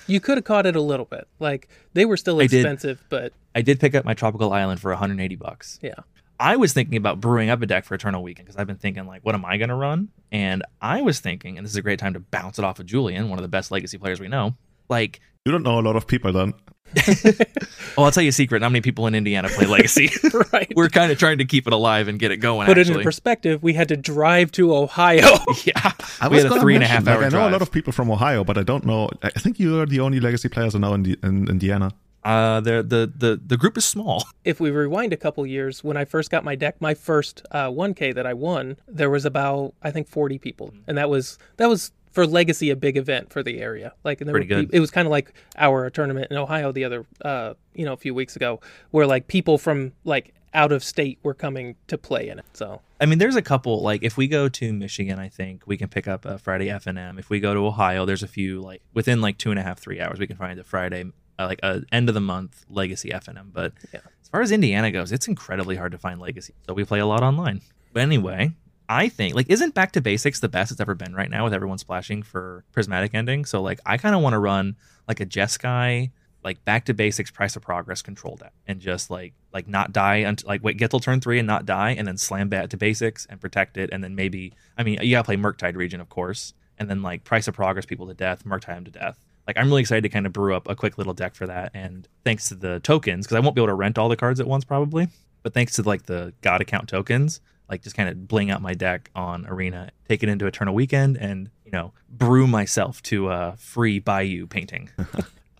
You could have caught it a little bit. Like they were still I expensive, but I did pick up my Tropical Island for 180 bucks. yeah. I was thinking about brewing up a deck for Eternal Weekend because I've been thinking like, what am I going to run? And I was thinking, and this is a great time to bounce it off of Julian, one of the best Legacy players we know. Like, You don't know a lot of people then. [LAUGHS] oh, I'll tell you a secret. Not many people in Indiana play Legacy. [LAUGHS] Right. We're kind of trying to keep it alive and get it going. Put it in perspective, we had to drive to Ohio. [LAUGHS] yeah, I we was had a gonna three and a mention, half like, hour I know drive. a lot of people from Ohio, but I don't know. I I think you are the only legacy players I know in, the, in Indiana. uh, the the the the group is small. if we rewind a couple years, when I first got my deck, my first uh, 1K that I won, there was about I think 40 people, and that was that was for Legacy a big event for the area. Like, and there Pretty were good. it was kind of like our tournament in Ohio the other, uh, you know, a few weeks ago, where like people from like out of state were coming to play in it. So I mean, there's a couple. Like, if we go to Michigan, I think we can pick up a Friday F and M. If we go to Ohio, there's a few like within like two and a half, three hours, we can find a Friday, uh, like a end of the month Legacy F and M. But Yeah. as far as Indiana goes, it's incredibly hard to find Legacy. So we play a lot online. But anyway, I think like isn't Back to Basics the best it's ever been right now with everyone splashing for prismatic ending. So like I kind of want to run like a Jeskai like back to basics price of progress control deck and just like like not die until like wait get till turn three and not die and then slam back to basics and protect it and then maybe I mean you gotta play Murktide Regent of course and then like price of progress people to death Murktide them to death like I'm really excited to kind of brew up a quick little deck for that and thanks to the tokens because I won't be able to rent all the cards at once probably but thanks to like the god account tokens like just kind of bling out my deck on arena take it into eternal weekend and you know brew myself to a free bayou painting [LAUGHS]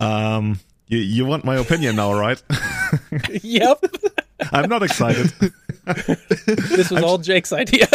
Um, you, you want my opinion now, right? [LAUGHS] yep, [LAUGHS] I'm not excited. this was all Jake's idea.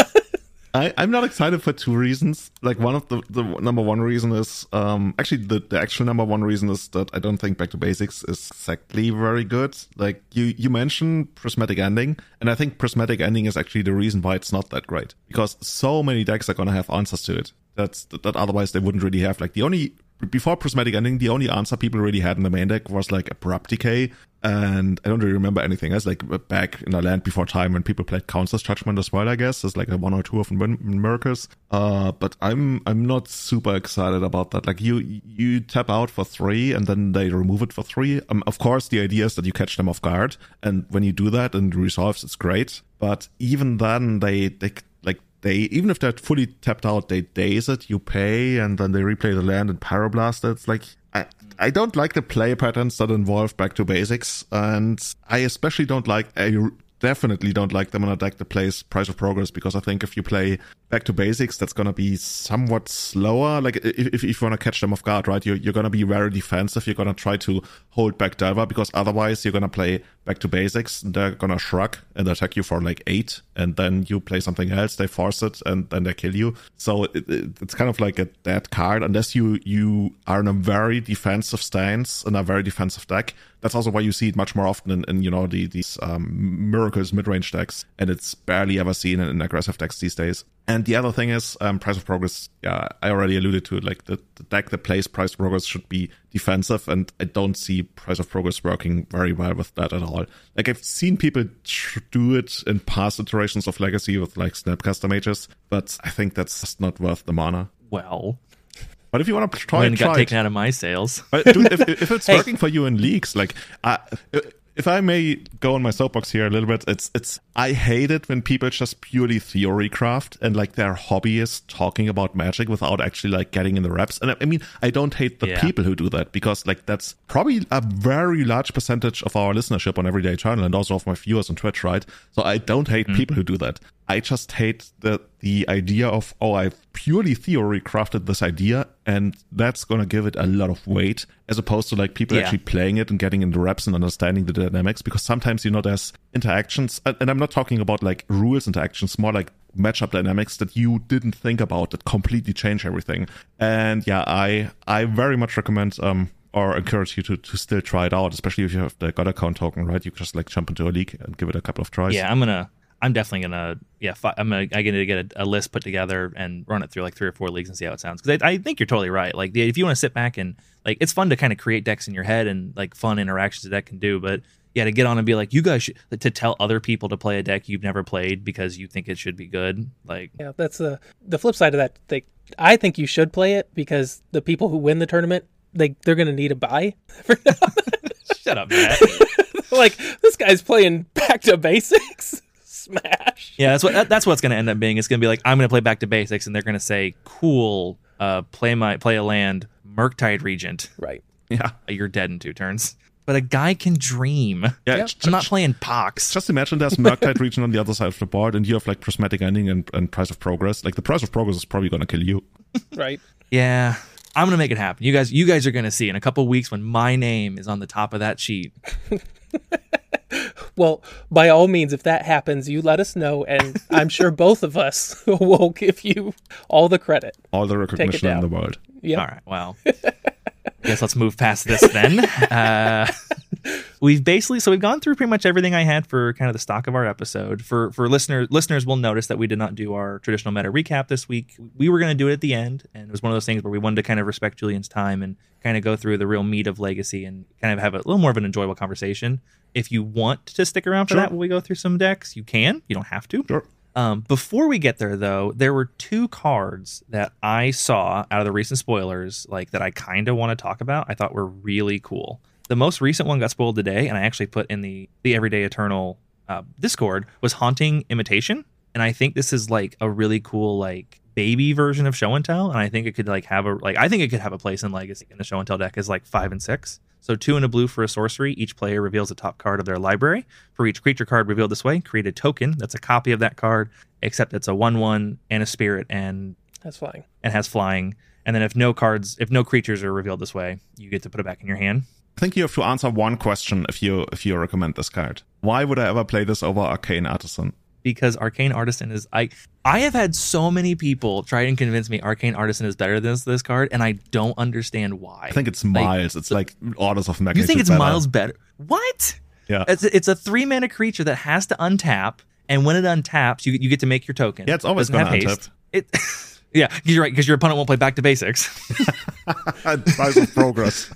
I, I'm not excited for two reasons. Like one of the, the number one reason is um actually the, the actual number one reason is that I don't think Back to Basics is exactly very good. Like you you mentioned prismatic ending, and I think prismatic ending is actually the reason why it's not that great. Because so many decks are gonna have answers to it. That's that, that otherwise they wouldn't really have. Like the only before prismatic ending, the only answer people really had in the main deck was like abrupt decay, and I don't really remember anything else. Like back in the land before time when people played Council's Judgment as well, I guess there's like a one or two of miracles. Uh, but I'm I'm not super excited about that. Like you you tap out for three and then they remove it for three. Um, of course, the idea is that you catch them off guard, and when you do that and it resolves, it's great. But even then, they they they even if they're fully tapped out, they daze it, you pay, and then they replay the land and pyroblast it. It's like I I don't like the play patterns that involve back to basics, and I especially don't like I definitely don't like them on a deck that plays Price of Progress because I think if you play back to basics, that's gonna be somewhat slower. Like if if, if you wanna catch them off guard, right? You're you're gonna be very defensive. You're gonna try to hold back Delver because otherwise you're gonna play back to basics. And they're gonna shrug and attack you for like eight, and then you play something else. They force it, and then they kill you. So it, it, it's kind of like a dead card unless you you are in a very defensive stance in a very defensive deck. That's also why you see it much more often in, in you know the, these um, miracles mid range decks, and it's barely ever seen in, in aggressive decks these days. And the other thing is, um, Price of Progress. Yeah, I already alluded to it. Like the, the deck that plays Price of Progress should be defensive, and I don't see Price of Progress working very well with that at all. Like I've seen people tr- do it in past iterations of Legacy with like Snapcaster mages, but I think that's just not worth the mana. well But if you want to try it got try taken it. out of my sales But dude, if, [LAUGHS] if it's Hey. working for you in leagues, like, uh, if I may go on my soapbox here a little bit, it's it's I hate it when people just purely theory craft and like their hobby is talking about magic without actually like getting in the reps. And I, I mean, I don't hate the Yeah. people who do that because like that's probably a very large percentage of our listenership on Everyday Channel and also of my viewers on Twitch, right? So I don't hate mm. people who do that. I just hate the the idea of oh I've purely theory crafted this idea and that's gonna give it a lot of weight as opposed to like people Yeah. actually playing it and getting into reps and understanding the dynamics because sometimes you know there's interactions and and I'm not talking about like rules interactions more like matchup dynamics that you didn't think about that completely change everything and yeah I I very much recommend um or encourage you to, to still try it out, especially if you have the God account token, right? You just like jump into a league and give it a couple of tries. yeah i'm gonna i'm definitely gonna yeah fi- i'm gonna i gonna get a, a list put together and run it through like three or four leagues and see how it sounds because I, I think you're totally right like the, if you want to sit back and like it's fun to kind of create decks in your head and like fun interactions that, that can do but yeah to get on and be like you guys should to tell other people to play a deck you've never played because you think it should be good like Yeah, that's the the flip side of that. They, I think you should play it because the people who win the tournament, they they're gonna need a buy. [LAUGHS] shut up Matt. [LAUGHS] like this guy's playing back to basics. Smash. yeah that's what that, that's what's gonna end up being it's gonna be like i'm gonna play back to basics and they're gonna say cool uh play my play a land murktide regent Right. yeah. [LAUGHS] you're dead in two turns but a guy can dream Yeah, Yeah. j- i'm not playing pox Just imagine there's Murktide Regent on the other side of the board, and you have like prismatic ending and, and price of progress. Like the price of progress is probably gonna kill you. [LAUGHS] Right. Yeah, I'm gonna make it happen. You guys, you guys are gonna see in a couple weeks when my name is on the top of that sheet. [LAUGHS] Well, by all means, if that happens, you let us know, and I'm sure [LAUGHS] both of us [LAUGHS] will give you all the credit. All the recognition in the world. Yeah. All right. Well, I guess let's move past this then. Uh, [LAUGHS] we've basically so we've gone through pretty much everything I had for kind of the stock of our episode. For for listeners listeners will notice that we did not do our traditional meta recap this week. We were going to do it at the end, and it was one of those things where we wanted to kind of respect Julian's time and kind of go through the real meat of Legacy and kind of have a little more of an enjoyable conversation. If you want to stick around for Sure. that when we go through some decks, you can. You don't have to. Sure. Um, before we get there, though, there were two cards that I saw out of the recent spoilers, like that I kind of want to talk about. I thought were really cool. The most recent one got spoiled today, and I actually put in the the Everyday Eternal uh, Discord was Haunting Imitation, and I think this is like a really cool like baby version of Show and Tell, and I think it could like have a like I think it could have a place in Legacy in the Show and Tell deck as like five and six. So two and a blue for a sorcery. Each player reveals the top card of their library. For each creature card revealed this way, create a token that's a copy of that card, except it's a one-one and a spirit and has flying. and has flying. And then if no cards, if no creatures are revealed this way, you get to put it back in your hand. I think you have to answer one question if you if you recommend this card. Why would I ever play this over Arcane Artisan? Because Arcane Artisan is I I have had so many people try and convince me Arcane Artisan is better than this, this card, and I don't understand why. I think it's miles. it's like orders of magnitude. you think it's better. miles better. What? Yeah. It's a, it's a three mana creature that has to untap, and when it untaps, you you get to make your token. Yeah, it's always gonna have haste. It, [LAUGHS] yeah, you're right because your opponent won't play back to basics. [LAUGHS] Price of progress.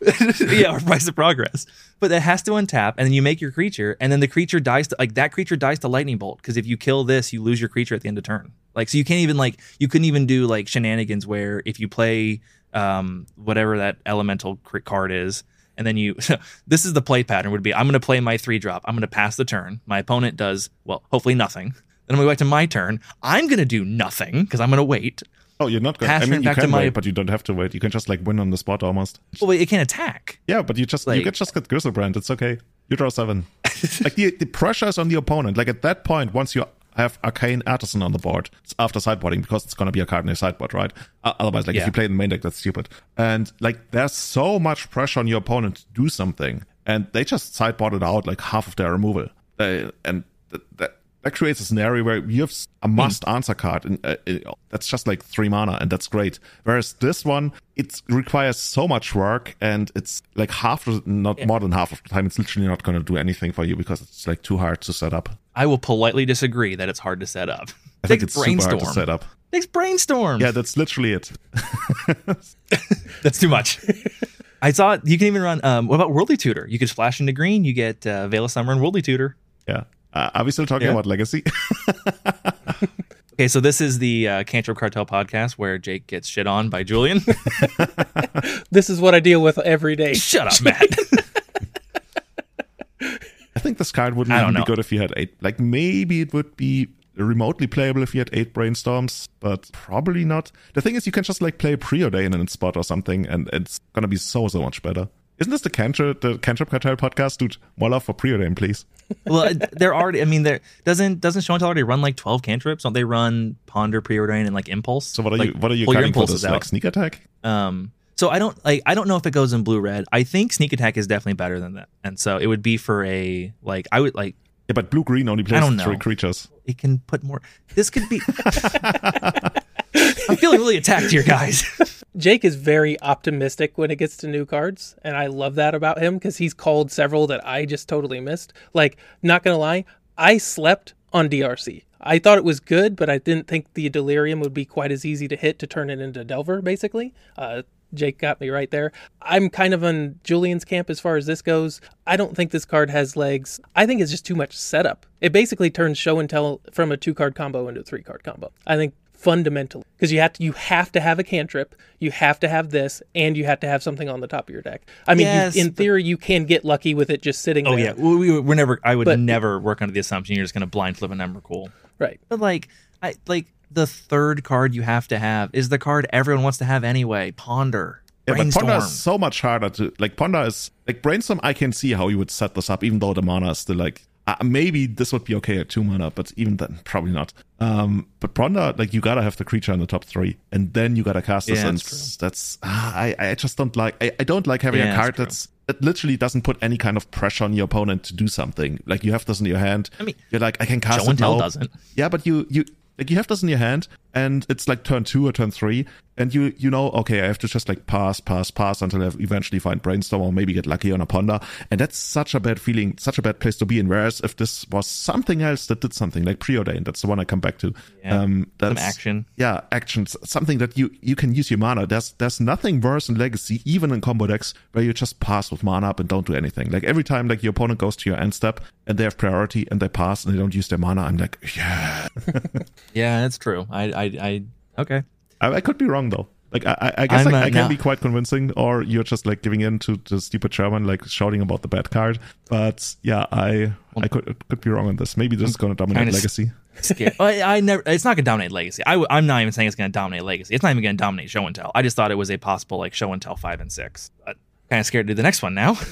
[LAUGHS] yeah, or price of progress. But it has to untap, and then you make your creature, and then the creature dies to like that creature dies to lightning bolt because if you kill this, you lose your creature at the end of turn. Like so, you can't even like you couldn't even do like shenanigans where if you play um whatever that elemental crit card is. And then you, [LAUGHS] this is the play pattern would be I'm going to play my three drop. I'm going to pass the turn. My opponent does, well, hopefully nothing. Then I'm going go back to my turn. I'm going to do nothing because I'm going to wait. Oh, you're not going. I mean, you back to can my- wait, but you don't have to wait. You can just like win on the spot almost. Well, wait, it can't attack. Yeah, but you just you Like- can just get Griselbrand. It's okay. You draw seven. [LAUGHS] like the the pressure is on the opponent. Like at that point, once you have Arcane Artisan on the board, it's after sideboarding because it's gonna be a card in your sideboard, right? Uh, otherwise, like Yeah. if you play in the main deck, that's stupid. And like there's so much pressure on your opponent to do something, and they just sideboarded out like half of their removal, uh, and th- that. That creates a scenario where you have a must answer card, and uh, uh, that's just like three mana, and that's great. Whereas this one, it requires so much work, and it's like half, not more than half of the time, it's literally not going to do anything for you because it's like too hard to set up. I will politely disagree that it's hard to set up. I think it's super hard to set up. Takes brainstorm. Yeah, that's literally it. [LAUGHS] that's too much. I saw you can even run. Um, what about Worldly Tutor? You could splash into green. You get uh, Veil of Summer and Worldly Tutor. Yeah. Uh, are we still talking Yeah. about Legacy? [LAUGHS] Okay, so this is the uh, Cantrip Cartel podcast where Jake gets shit on by Julian. [LAUGHS] This is what I deal with every day. Shut up, [LAUGHS] Matt. I think this card wouldn't even know. be good if you had eight. Like maybe it would be remotely playable if you had eight brainstorms, but probably not. The thing is, you can just like play preordain in its spot or something, and it's gonna be so so much better. Isn't this the Cantrip the Cantrip Cartel podcast, dude? More love for preordain, please. [LAUGHS] well, they're already. I mean, there doesn't doesn't Show and Tell already run like twelve cantrips? Don't they run Ponder, Preordain, and like Impulse? So what are Like, you what are you cutting for impulses this? out. Like sneak attack? Um, so I don't like I don't know if it goes in blue red. I think sneak attack is definitely better than that, and so it would be for a like I would like Yeah, but blue green only plays don't three know. creatures. it can put more. This could be. [LAUGHS] I'm feeling really attacked here, guys. [LAUGHS] Jake is very optimistic when it gets to new cards, and I love that about him because he's called several that I just totally missed. Like, not gonna lie, I slept on DRC. I thought it was good, but I didn't think the Delirium would be quite as easy to hit to turn it into Delver, basically. Uh, Jake got me right there. I'm kind of on Julian's camp as far as this goes. I don't think this card has legs. I think it's just too much setup. It basically turns show and tell from a two card combo into a three card combo. I think fundamentally because you have to you have to have a cantrip you have to have this and you have to have something on the top of your deck i mean Yes, you, in but- theory you can get lucky with it just sitting Oh there yeah, we, we, we're never. I would But- never work under the assumption you're just going to blind flip a number cool. right But like, I like the third card you have to have is the card everyone wants to have anyway. Ponder. Yeah, but Brainstorm. Ponder is so much harder to like. Ponder is like brainstorm. I can see how you would set this up, even though the mana is still like Uh, maybe this would be okay at two mana, but even then, probably not. Um, but Bronda, like you gotta have the creature in the top three, and then you gotta cast this. Yeah, and that's that's ah, I I just don't like. I, I don't like having Yeah, a card true. that's that literally doesn't put any kind of pressure on your opponent to do something. Like you have this in your hand. I mean, you're like, I can cast Show it now. doesn't. Yeah, but you you like you have this in your hand, and it's like turn two or turn three, and you you know, okay, I have to just like pass, pass, pass until I eventually find brainstorm or maybe get lucky on a ponder, and that's such a bad feeling, such a bad place to be in. Whereas if this was something else that did something like preordained, that's the one I come back to. Yeah, um, that's Some action. yeah, actions, something that you you can use your mana. There's there's nothing worse in Legacy, even in combo decks, where you just pass with mana up and don't do anything. Like every time, like your opponent goes to your end step and they have priority and they pass and they don't use their mana, I'm like, yeah. [LAUGHS] Yeah, that's true. I, I, I okay. I, I could be wrong though. Like I, I- I guess I'm, I, uh, I can no. be quite convincing, or you're just like giving in to the stupid German, like shouting about the bad card. But yeah, I I could could be wrong on this. Maybe this is going to dominate Legacy. Scared. [LAUGHS] I, I never. It's not gonna dominate legacy. I, am not even saying it's gonna dominate legacy. It's not even gonna dominate show and tell. I just thought it was a possible like show and tell five and six. But kind of scared to do the next one now. [LAUGHS]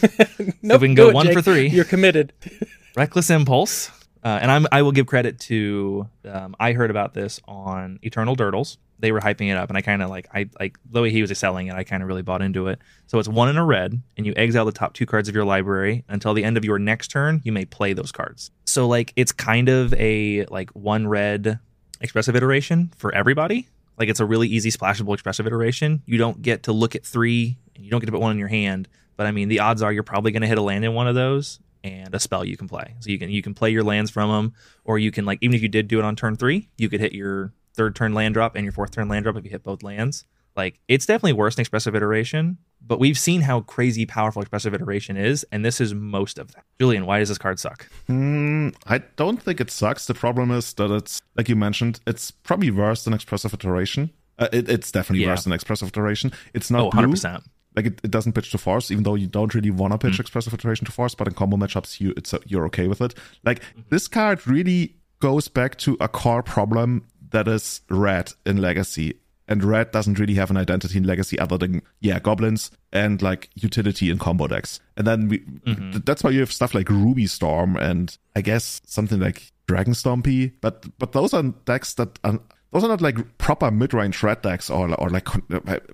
Nope, we can do go one Jake. for three. You're committed. [LAUGHS] Reckless Impulse. Uh, and I'm I will give credit to um, I heard about this on Eternal Durdles. They were hyping it up, and I kind of like I like the way he was selling it. I kind of really bought into it. So it's one in a red, and you exile the top two cards of your library until the end of your next turn. You may play those cards. So like it's kind of a like one red expressive iteration for everybody. Like it's a really easy splashable expressive iteration. You don't get to look at three, and you don't get to put one in your hand. But I mean, the odds are you're probably going to hit a land in one of those and a spell you can play. So you can you can play your lands from them, or you can like even if you did do it on turn three, you could hit your third turn land drop and your fourth turn land drop if you hit both lands. Like it's definitely worse than expressive iteration, but we've seen how crazy powerful expressive iteration is, and this is most of that. Julian, why does this card suck? Hmm, I don't think it sucks. The problem is that it's like you mentioned, it's probably worse than expressive iteration. Uh, it, it's definitely Yeah. worse than expressive iteration. It's not Oh, blue. 100%. Like it, it doesn't pitch to force, even though you don't really want to Mm. pitch expressive iteration to force. But in combo matchups, you it's you're okay with it. Like Mm-hmm. this card really goes back to a core problem that is red in Legacy, and red doesn't really have an identity in Legacy other than yeah goblins and like utility in combo decks. And then we, Mm-hmm. th- that's why you have stuff like Ruby Storm and I guess something like Dragon Stompy. But but those are decks that are those are not like proper mid-range red decks or or like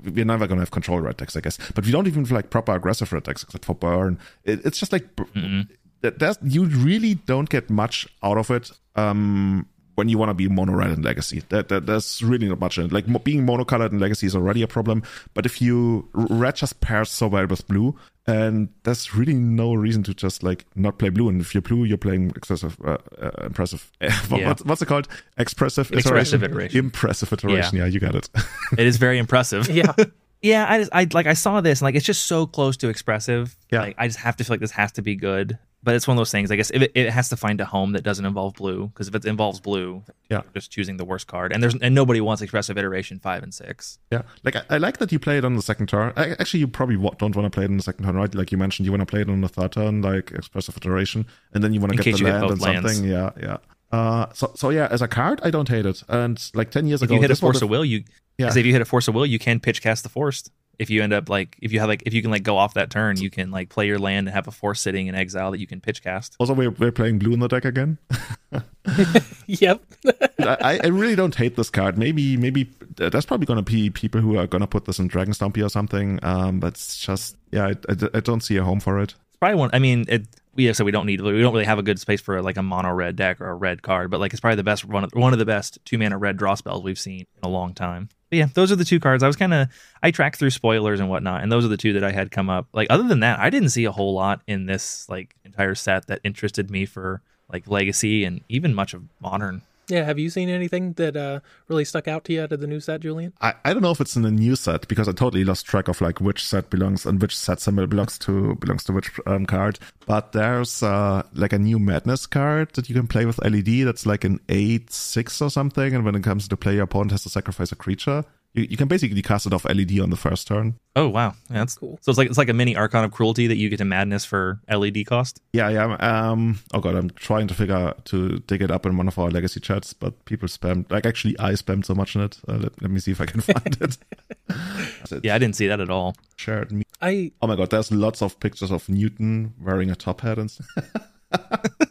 we're never gonna have control red decks, I guess. But we don't even have like proper aggressive red decks except for burn. It, it's just like Mm-hmm. that you really don't get much out of it um, when you want to be mono red in Legacy. That, that there's really not much in it. Like mo- being monocolored in Legacy is already a problem, but if you red just pairs so well with blue, and there's really no reason to just like not play blue. And if you're blue, you're playing excessive, uh, uh, impressive. [LAUGHS] what, Yeah. what's, what's it called? Expressive, Expressive iteration? iteration. Impressive iteration. Yeah, you got it. It is very impressive. [LAUGHS] [LAUGHS] Yeah. Yeah, I just I like I saw this and like it's just so close to expressive. Yeah. Like I just have to feel like this has to be good. But it's one of those things. I guess if it, it has to find a home that doesn't involve blue, because if it involves blue, Yeah. just choosing the worst card. And there's and nobody wants expressive iteration five and six. Yeah, like I, I like that you play it on the second turn. I, actually, you probably don't want to play it on the second turn, right? Like you mentioned, you want to play it on the third turn, like expressive iteration, and then you want to get the land and lands. something. Yeah, yeah. Uh, so so yeah, as a card, I don't hate it. And like ten years If ago, you hit a force of will, you Yeah. because if you hit a force of will, you can pitch cast the forced. If you end up like if you have like if you can like go off that turn, you can like play your land and have a force sitting in exile that you can pitch cast. Also, we're, we're playing blue in the deck again. [LAUGHS] yep. [LAUGHS] I, I really don't hate this card. Maybe maybe uh, there's probably going to be people who are going to put this in Dragon Stompy or something. Um, but it's just yeah, I, I, I don't see a home for it. It's probably one. I mean, it, we have said we don't need we don't really have a good space for like a mono red deck or a red card, but like it's probably the best one of one of the best two mana red draw spells we've seen in a long time. But yeah, those are the two cards. I was kind of I tracked through spoilers and whatnot, and those are the two that I had come up. Like other than that, I didn't see a whole lot in this like entire set that interested me for like legacy and even much of modern. Yeah. Have you seen anything that uh, really stuck out to you out of the new set, Julian? I, I don't know if it's in the new set because I totally lost track of like which set belongs and which set symbol belongs to belongs to which um, card. But there's uh, like a new madness card that you can play with LED. That's like an eight six or something. And when it comes to play, your opponent has to sacrifice a creature. You, you can basically cast it off LED on the first turn. Oh wow, yeah, that's Cool. So it's like it's like a mini Archon of Cruelty that you get to madness for LED cost. Yeah, yeah. Um. Oh god, I'm trying to figure to dig it up in one of our legacy chats, but people spammed. Like actually, I spammed so much in it. Uh, let, let me see if I can [LAUGHS] find it. [LAUGHS] Yeah, I didn't see that at all. Shared me. I Oh my god, there's lots of pictures of Newton wearing a top hat and. [LAUGHS]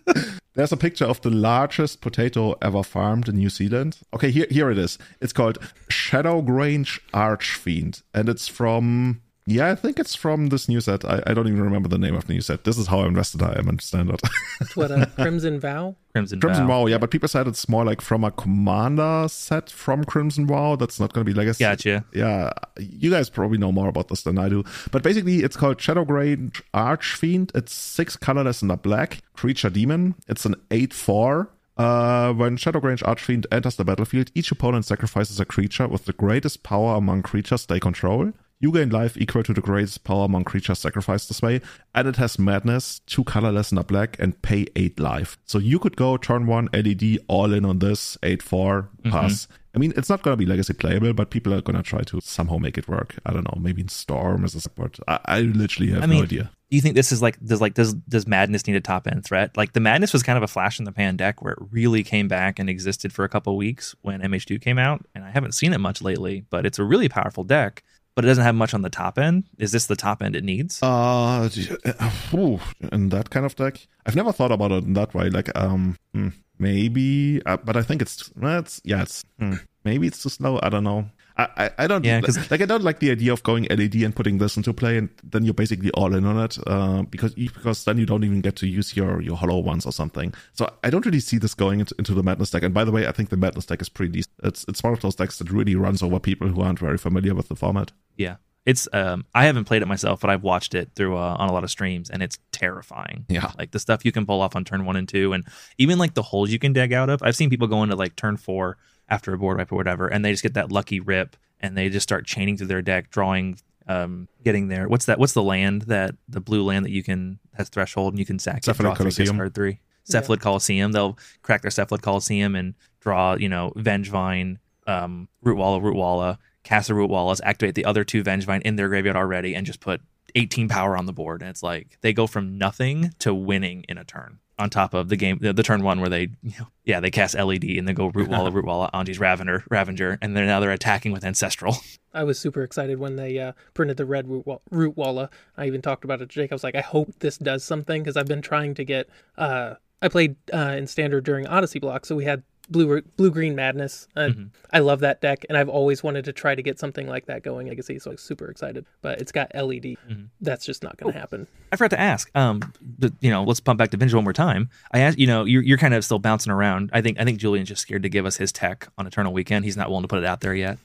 There's a picture of the largest potato ever farmed in New Zealand. Okay, here here it is. It's called Shadowgrange Archfiend, and it's from yeah, I think it's from this new set. I, I don't even remember the name of the new set. This is how I invested I am in Standard. That's what a Crimson Vow. Crimson, Crimson Vow. Vow, yeah, but people said it's more like from a commander set from Crimson Vow. That's not going to be legacy. Gotcha. Yeah, you guys probably know more about this than I do. But basically, it's called Shadowgrange Archfiend. It's six colorless and a black creature demon. It's an 8 4. Uh, when Shadowgrange Archfiend enters the battlefield, each opponent sacrifices a creature with the greatest power among creatures they control. You gain life equal to the greatest power among creatures sacrificed this way, and it has madness, two colorless and a black, and pay eight life. So you could go turn one LED all in on this, eight four mm-hmm. pass. I mean, it's not going to be legacy playable, but people are going to try to somehow make it work. I don't know, maybe in Storm as a support. I, I literally have I mean, no idea. Do you think this is like does like does does Madness need a top end threat? Like the Madness was kind of a flash in the pan deck where it really came back and existed for a couple weeks when MH2 came out, and I haven't seen it much lately. But it's a really powerful deck, but it doesn't have much on the top end. Is this the top end it needs? Uh, [SIGHS] in that kind of deck, I've never thought about it in that way. Like, um, hmm, maybe, uh, but I think it's, it's yeah, it's hmm, maybe it's too slow. I don't know. I, I, I don't Yeah, 'cause- like I don't like the idea of going LED and putting this into play and then you're basically all in on it uh, because because then you don't even get to use your your hollow ones or something. So I don't really see this going into, into the madness deck. And by the way, I think the madness deck is pretty decent. It's it's one of those decks that really runs over people who aren't very familiar with the format. Yeah. It's um I haven't played it myself, but I've watched it through uh, on a lot of streams and it's terrifying. Yeah. Like the stuff you can pull off on turn 1 and 2 and even like the holes you can dig out of. I've seen people go into like turn 4 after a board wipe or whatever and they just get that lucky rip and they just start chaining through their deck drawing um getting there. What's that what's the land that the blue land that you can has threshold and you can sack it, Cephalid draw three, Coliseum. discard 3. Cephalid Coliseum. They'll crack their Cephalid Coliseum and draw, you know, Vengevine, um, Rootwalla, Root Walla, cast a Rootwallas, activate the other two Vengevine in their graveyard already, and just put 18 power on the board. And it's like they go from nothing to winning in a turn. On top of the game, the, the turn one where they, you know, yeah, they cast LED and they go Rootwalla, [LAUGHS] Root Walla, Anje's Ravener, Ravenger, and then now they're attacking with Ancestral. [LAUGHS] I was super excited when they uh, printed the red root, rootwalla. I even talked about it to Jake. I was like, I hope this does something because I've been trying to get. Uh, I played uh, in standard during Odyssey block, so we had blue blue green madness. Uh, I love that deck, and I've always wanted to try to get something like that going. Legacy, so I'm super excited. But it's got LED. That's just not going to happen. I forgot to ask. Um, but, you know, let's pump back to Vinge one more time. I asked, you know, you're, you're kind of still bouncing around. I think I think Julian's just scared to give us his tech on Eternal Weekend. He's not willing to put it out there yet.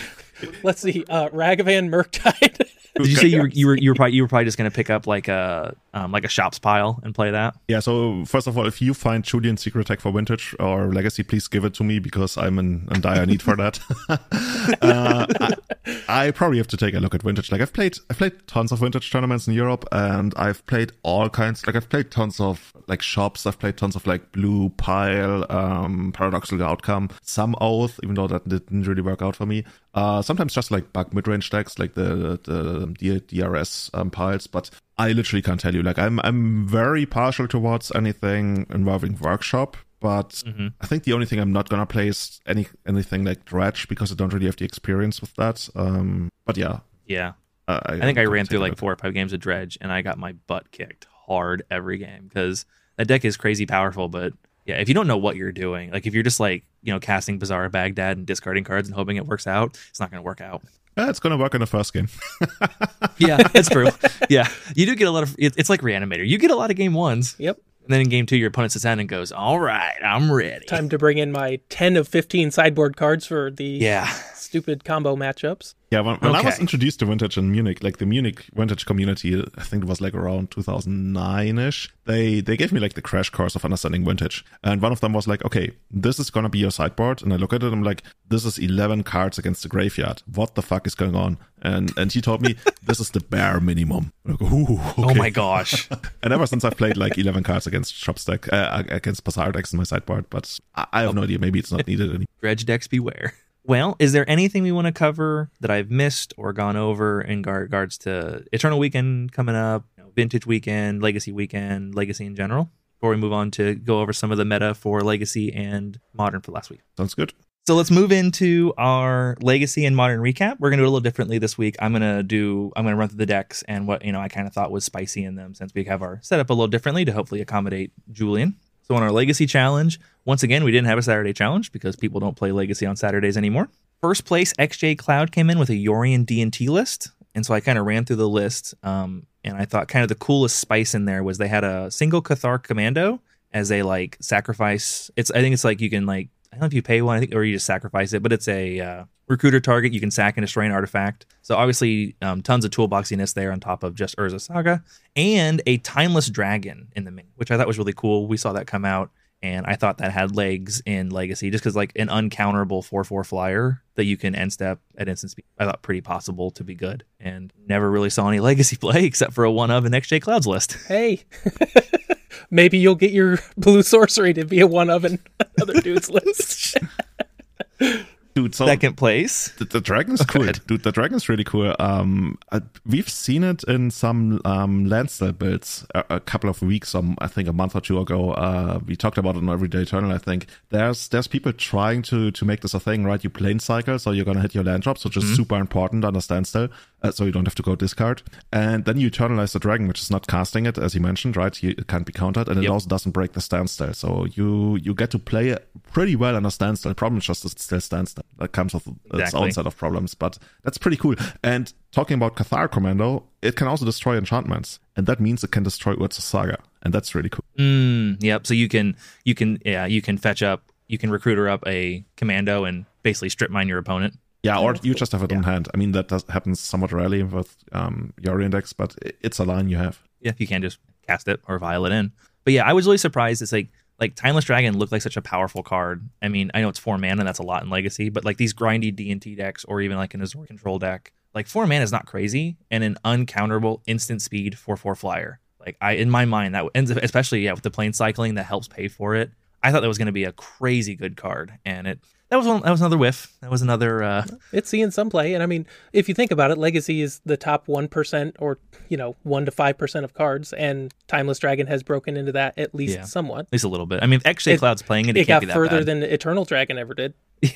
[LAUGHS] Let's see. Uh, Ragavan Murktide. [LAUGHS] Did you say you were you were you were probably you were probably just gonna pick up like a um, like a shops pile and play that? Yeah, so first of all, if you find Julian's secret tech for vintage or legacy, please give it to me because I'm in, in dire need for that. [LAUGHS] uh, I, I probably have to take a look at vintage. Like I've played, I've played tons of vintage tournaments in Europe, and I've played all kinds. Like I've played tons of like shops. I've played tons of like blue pile, um, paradoxical outcome, some oath, even though that didn't really work out for me. Uh, sometimes just like bug mid-range decks, like the the, the DRS um, piles, but I literally can't tell you. Like I'm I'm very partial towards anything involving workshop, but I think the only thing I'm not gonna play is any anything like Dredge because I don't really have the experience with that. Um, but yeah, Yeah, uh, I think I ran through like four. four or five games of Dredge, and I got my butt kicked hard every game because that deck is crazy powerful. But yeah, if you don't know what you're doing, like if you're just like you know casting Bazaar Baghdad and discarding cards and hoping it works out, it's not gonna work out. Ah, it's gonna work in the first game. [LAUGHS] Yeah, that's true. Yeah, you do get a lot of. It's like Reanimator. You get a lot of game ones, yep. and then in game two, your opponent sits down and goes, "All right, I'm ready." Time to bring in my 10 of 15 sideboard cards for the Yeah, stupid combo matchups. Yeah, when, when I was introduced to vintage in Munich, like the Munich vintage community, I think it was like around 2009-ish. They they gave me like the crash course of understanding vintage, and one of them was like, "Okay, this is gonna be your sideboard," and I look at it, I'm like, "This is 11 cards against the graveyard. What the fuck is going on?" And and he told me [LAUGHS] this is the bare minimum. Go, Ooh, Oh my gosh. [LAUGHS] And ever since I've played like 11 cards against shop stack, uh, against Bazaar decks in my sideboard, but I, I have no idea. Maybe it's not needed anymore. Dredge decks beware. Well, is there anything we want to cover that I've missed or gone over in regards to Eternal Weekend coming up, you know, Vintage Weekend, Legacy Weekend, Legacy in general? Before we move on to go over some of the meta for Legacy and Modern for last week. Sounds good. So let's move into our legacy and modern recap. We're gonna do it a little differently this week. I'm gonna do I'm gonna run through the decks and what you know I kind of thought was spicy in them since we have our setup a little differently to hopefully accommodate Julian. So on our Legacy Challenge, once again, we didn't have a Saturday challenge because people don't play Legacy on Saturdays anymore. First place, XJ Cloud came in with a Yorion D&T list. And so I kind of ran through the list. Um, and I thought kind of the coolest spice in there was they had a single Cathar commando as a like sacrifice. It's I think it's like you can like I don't know if you pay one, I think, or you just sacrifice it, but it's a uh, recruiter target. You can sack and destroy an artifact. So obviously, um, tons of toolboxiness there on top of just Urza Saga and a timeless dragon in the main, which I thought was really cool. We saw that come out, and I thought that had legs in Legacy, just because like an uncounterable four four flyer that you can end step at instant speed. I thought pretty possible to be good, and never really saw any [LAUGHS] Legacy play except for a one of an XJ Clouds list. [LAUGHS] Hey, [LAUGHS] maybe you'll get your blue sorcery to be a one of another dude's list. Dude, so Second place. The, the dragon's [LAUGHS] cool, dude. The dragon's really cool. Um, uh, we've seen it in some um Landstill builds a, a couple of weeks, um, I think a month or two ago. Uh, we talked about it on Everyday Eternal. I think there's there's people trying to to make this a thing, right? You plainscycle, so you're gonna hit your land drops, which is super important. Understand still, uh, so you don't have to go discard, and then you eternalize the dragon, which is not casting it, as you mentioned, right? You, it can't be countered, and it Yep. also doesn't break the standstill. So you you get to play it pretty well under standstill. The problem is just it's still standstill. That comes with its own set of problems, but that's pretty cool. And talking about Cathar Commando, it can also destroy enchantments, and that means it can destroy Urza Saga, and that's really cool. Mm, yep. So you can you can yeah you can fetch up you can recruiter up a commando and basically strip mine your opponent. Yeah, or you just have it on hand. I mean, that does, happens somewhat rarely with um, your index, but it's a line you have. Yeah, you can just cast it or vial it in. But yeah, I was really surprised. It's like like Timeless Dragon looked like such a powerful card. I mean, I know it's four mana, and that's a lot in Legacy, but like these grindy D and T decks, or even like an Azor control deck, like four mana is not crazy, and an uncounterable instant speed four four flyer. Like I, in my mind, that ends especially yeah with the plainscycling that helps pay for it. I thought that was going to be a crazy good card, and it that was one that was another whiff. That was another uh, it's seeing some play, and I mean, if you think about it, Legacy is the top one percent, or you know, one to five percent of cards, and Timeless Dragon has broken into that at least Yeah. somewhat. at least a little bit. I mean, if XJ Cloud's playing it, it, It can't got be that further bad. than Eternal Dragon ever did. [LAUGHS]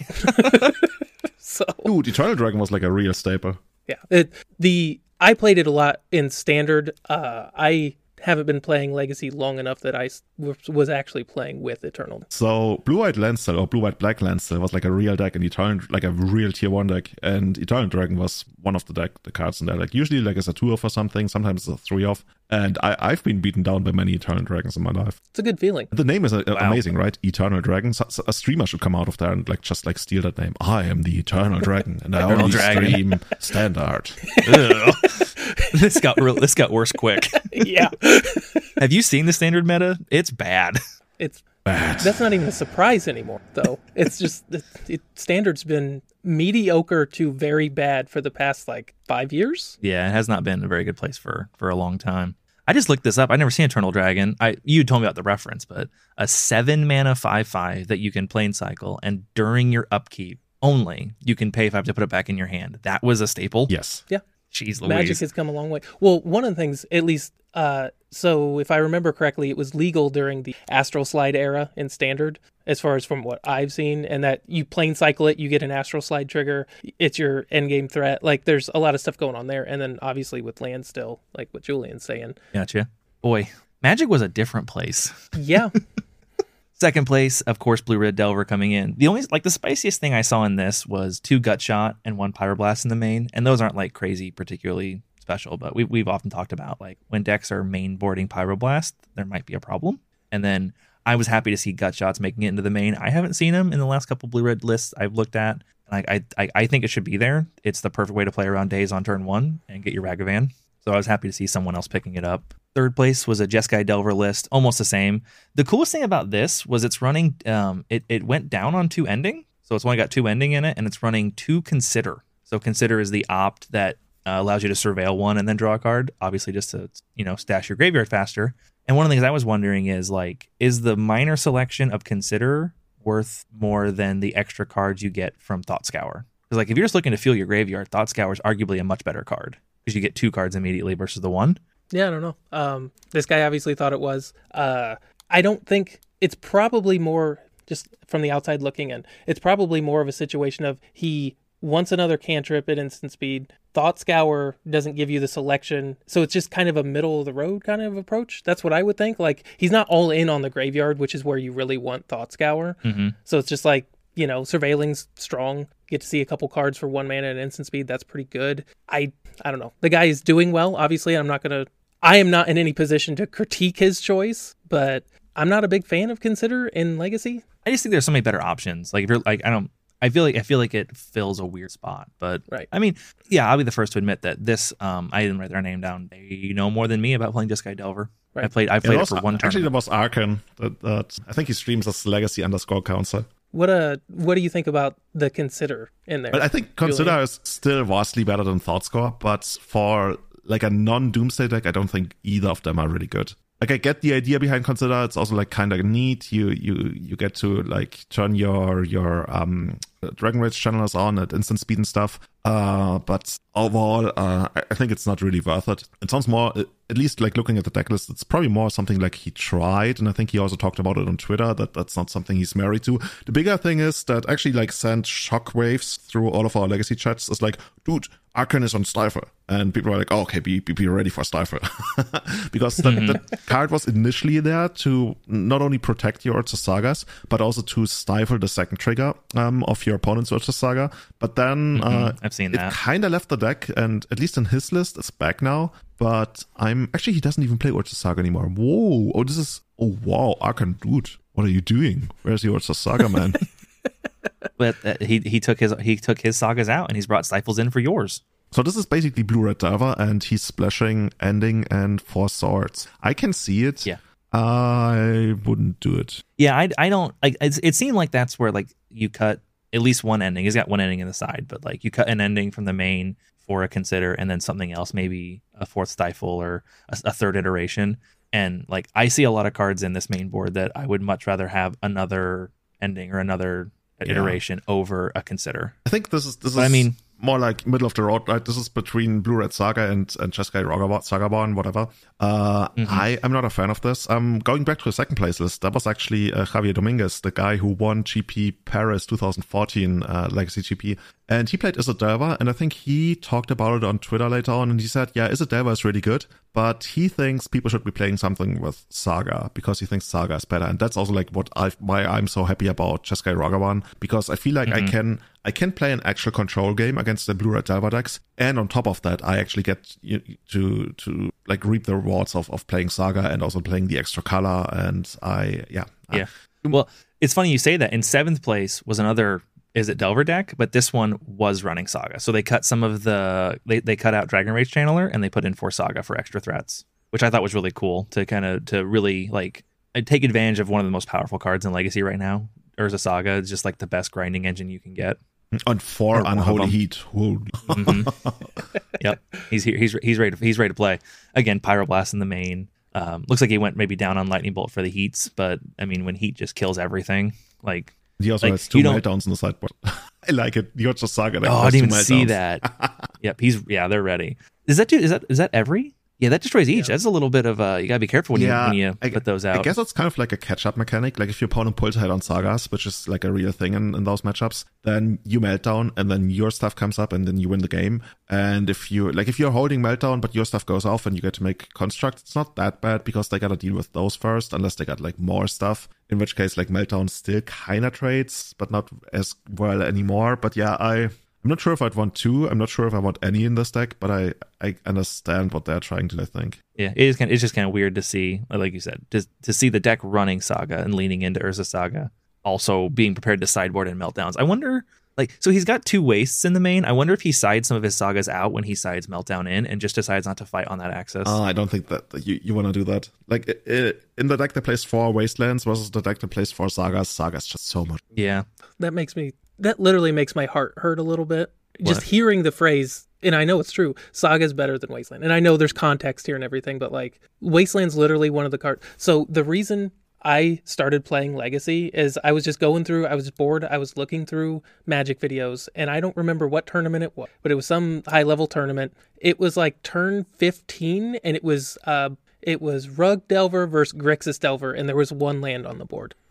so Dude, Eternal Dragon was like a real staple. yeah, it, the I played it a lot in Standard. Uh, I haven't been playing Legacy long enough that was was actually playing with Eternal. So Blue White Landstill or Blue White Black Landstill was like a real deck, and Eternal like a real tier one deck, and Eternal Dragon was one of the deck the cards in there. Like usually like it's a two off or something, sometimes it's a three off, and I I've been beaten down by many Eternal Dragons in my life. It's a good feeling. The name is uh, amazing, right? Eternal Dragon. So, so a streamer should come out of there and like just like steal that name. I am the Eternal Dragon, and I Eternal only Dragon. stream standard. [LAUGHS] [LAUGHS] Ugh. [LAUGHS] this got real, this got worse quick. [LAUGHS] yeah, [LAUGHS] Have you seen the standard meta? It's bad. it's Bad. That's not even a surprise anymore, though. It's just it, it, standard's been mediocre to very bad for the past like five years. Yeah, it has not been a very good place for for a long time. I just looked this up. I never seen Eternal Dragon. I you told me about the reference, but a seven mana five five that you can plainscycle, and during your upkeep only, you can pay five to put it back in your hand. That was a staple. yes. Jeez Louise. Magic has come a long way. Well, one of the things, at least, uh, so if I remember correctly, it was legal during the Astral Slide era in Standard, as far as from what I've seen, and that you plainscycle it, you get an Astral Slide trigger, it's your end game threat. Like, there's a lot of stuff going on there, and then obviously with land still, like what Julian's saying. Gotcha. Boy, Magic was a different place. Yeah, [LAUGHS] Second place, of course, Blue Red Delver coming in. The only like the spiciest thing I saw in this was two Gut Shot and one Pyroblast in the main, and those aren't like crazy particularly special, but we, we've often talked about like when decks are main boarding Pyroblast, there might be a problem. And then I was happy to see Gut Shots making it into the main. I haven't seen them in the last couple Blue Red lists I've looked at. I, I, I think it should be there. It's the perfect way to play around Daze on turn one and get your Ragavan. So I was happy to see someone else picking it up. Third place was a Jeskai Delver list, almost the same. The coolest thing about this was it's running. Um, it it went down on two ending, so it's only got two ending in it, and it's running two consider. So consider is the opt that uh, allows you to surveil one and then draw a card. Obviously, just to you know stash your graveyard faster. And one of the things I was wondering is like, is the minor selection of consider worth more than the extra cards you get from Thought Scour? Because like if you're just looking to fill your graveyard, Thought Scour is arguably a much better card because you get two cards immediately versus the one. Yeah, I don't know. Um, this guy obviously thought it was. Uh, I don't think it's probably more just from the outside looking in. It's probably more of a situation of he wants another cantrip at instant speed. Thought Scour doesn't give you the selection, so it's just kind of a middle of the road kind of approach. That's what I would think. Like he's not all in on the graveyard, which is where you really want Thought Scour. hmm So it's just like, you know, surveilling's strong. Get to see a couple cards for one mana and instant speed. That's pretty good. I I don't know. The guy is doing well, obviously. I'm not gonna I am not in any position to critique his choice, but I'm not a big fan of consider in legacy. I just think there's so many better options. Like if you're like I don't I feel like I feel like it fills a weird spot. But Right. I mean, yeah, I'll be the first to admit that this um I didn't write their name down. They know more than me about playing Jeskai Delver. Right. I played I Yeah, played that it for was- one Actually, tournament. there was Arkan. That, that I think he streams as Legacy underscore Council. What uh what do you think about the consider in there? But I think Consider is still vastly better than Thought Scour, but for like a non-Doomsday deck, I don't think either of them are really good. Like I get the idea behind Consider. It's also like kind of neat. You you you get to like turn your your um Dragon Rage channelers on at instant speed and stuff. Uh, but overall, uh, I, think it's not really worth it. It sounds more, at least like looking at the deck list, it's probably more something like he tried, and I think he also talked about it on Twitter that that's not something he's married to. The bigger thing is that actually like sent shockwaves through all of our legacy chats. It's like, dude, Arkan is on Stifle, and people are like, oh, okay, be be, be ready for Stifle, [LAUGHS] because the, the card was initially there to not only protect your Urza Sagas, but also to stifle the second trigger um, of your opponent's Urza Saga. But then uh, I've seen it that. kind of left the deck, and at least in his list, it's back now. But I'm actually he doesn't even play Urza Saga anymore. Whoa! Oh, this is oh wow, Arkan, dude, what are you doing? Where's the Urza Saga man? [LAUGHS] But uh, he he took his he took his sagas out and he's brought stifles in for yours. so this is basically Blue Red Delver, and he's splashing Ending and Four Swords. I can see it. Yeah. I wouldn't do it. Yeah, I, I don't like. It's, it seemed like that's where like you cut at least one ending. He's got one ending in the side, but like you cut an ending from the main for a consider, and then something else, maybe a fourth stifle or a, a third iteration. And like I see a lot of cards in this main board that I would much rather have another ending or another iteration over a consider. I think this is this is. But I mean- more like middle of the road, right? This is between Blue Red Saga and and Jeskai Sagaborn, whatever. Uh, I am not a fan of this. I'm um, going back to the second place list, that was actually uh, Javier Dominguez, the guy who won GP Paris 2014 uh, Legacy GP, and he played Izzet Delver, and I think he talked about it on Twitter later on, and he said, yeah, Izzet Delver is really good, but he thinks people should be playing something with Saga because he thinks Saga is better, and that's also like what I why I'm so happy about Jeskai Ragavan because I feel like I mm-hmm. can I can play an actual control game against the blue red Delver decks, and on top of that, I actually get you- to to like reap the rewards of, of playing Saga and also playing the extra color. And I yeah Yeah. Well, it's funny you say that. In seventh place was another is it Delver deck, but this one was running Saga. So they cut some of the they, they cut out Dragon Rage Channeler and they put in for Saga for extra threats, which I thought was really cool to kind of to really like take advantage of one of the most powerful cards in Legacy right now. Urza Saga is just like the best grinding engine you can get. on four Or unholy them. heat. Holy- Mhm. [LAUGHS] yep, he's here. He's he's ready. To, he's ready to play again. Pyroblast in the main. Um, looks like he went maybe down on Lightning Bolt for the heats, but I mean when heat just kills everything, like He also Like, has two meltdowns on the sideboard. [LAUGHS] I like it. You're just Saga. deck Oh, I er didn't two even see that. yep, he's yeah, they're ready. Is that that is that is that every? Yeah, that destroys each. That's a little bit of uh you gotta be careful when Yeah, you when you I- put those out. I guess it's kind of like a catch-up mechanic. Like if your opponent pulls ahead on sagas, which is like a real thing in, in those matchups, then you meltdown, and then your stuff comes up, and then you win the game. And if you like, if you're holding meltdown, but your stuff goes off, and you get to make constructs, it's not that bad because they gotta deal with those first, unless they got like more stuff. In which case, like meltdown still kind of trades, but not as well anymore. But yeah, I. I'm not sure if I'd want two. I'm not sure if I want any in this deck, but I, I understand what they're trying to do, I think. yeah, it is kind. It's just kind of weird to see, like you said, to to see the deck running Saga and leaning into Urza Saga, also being prepared to sideboard and meltdowns. I wonder, like, so he's got two wastes in the main. I wonder if he sides some of his sagas out when he sides meltdown in, and just decides not to fight on that axis. Uh, I don't think that that you, you want to do that. Like i i in the deck that plays four Wastelands versus the deck that plays four Sagas, Sagas just so much. yeah, that makes me that literally makes my heart hurt a little bit. Just What? hearing the phrase and i know it's true saga's better than wasteland. And i know there's context here and everything but like wasteland's literally one of the cards so the reason i started playing legacy is i was just going through i was bored i was looking through magic videos and i don't remember what tournament it was but it was some high level tournament. It was like turn 15 and it was uh it was rug delver versus grixis delver and there was one land on the board [LAUGHS]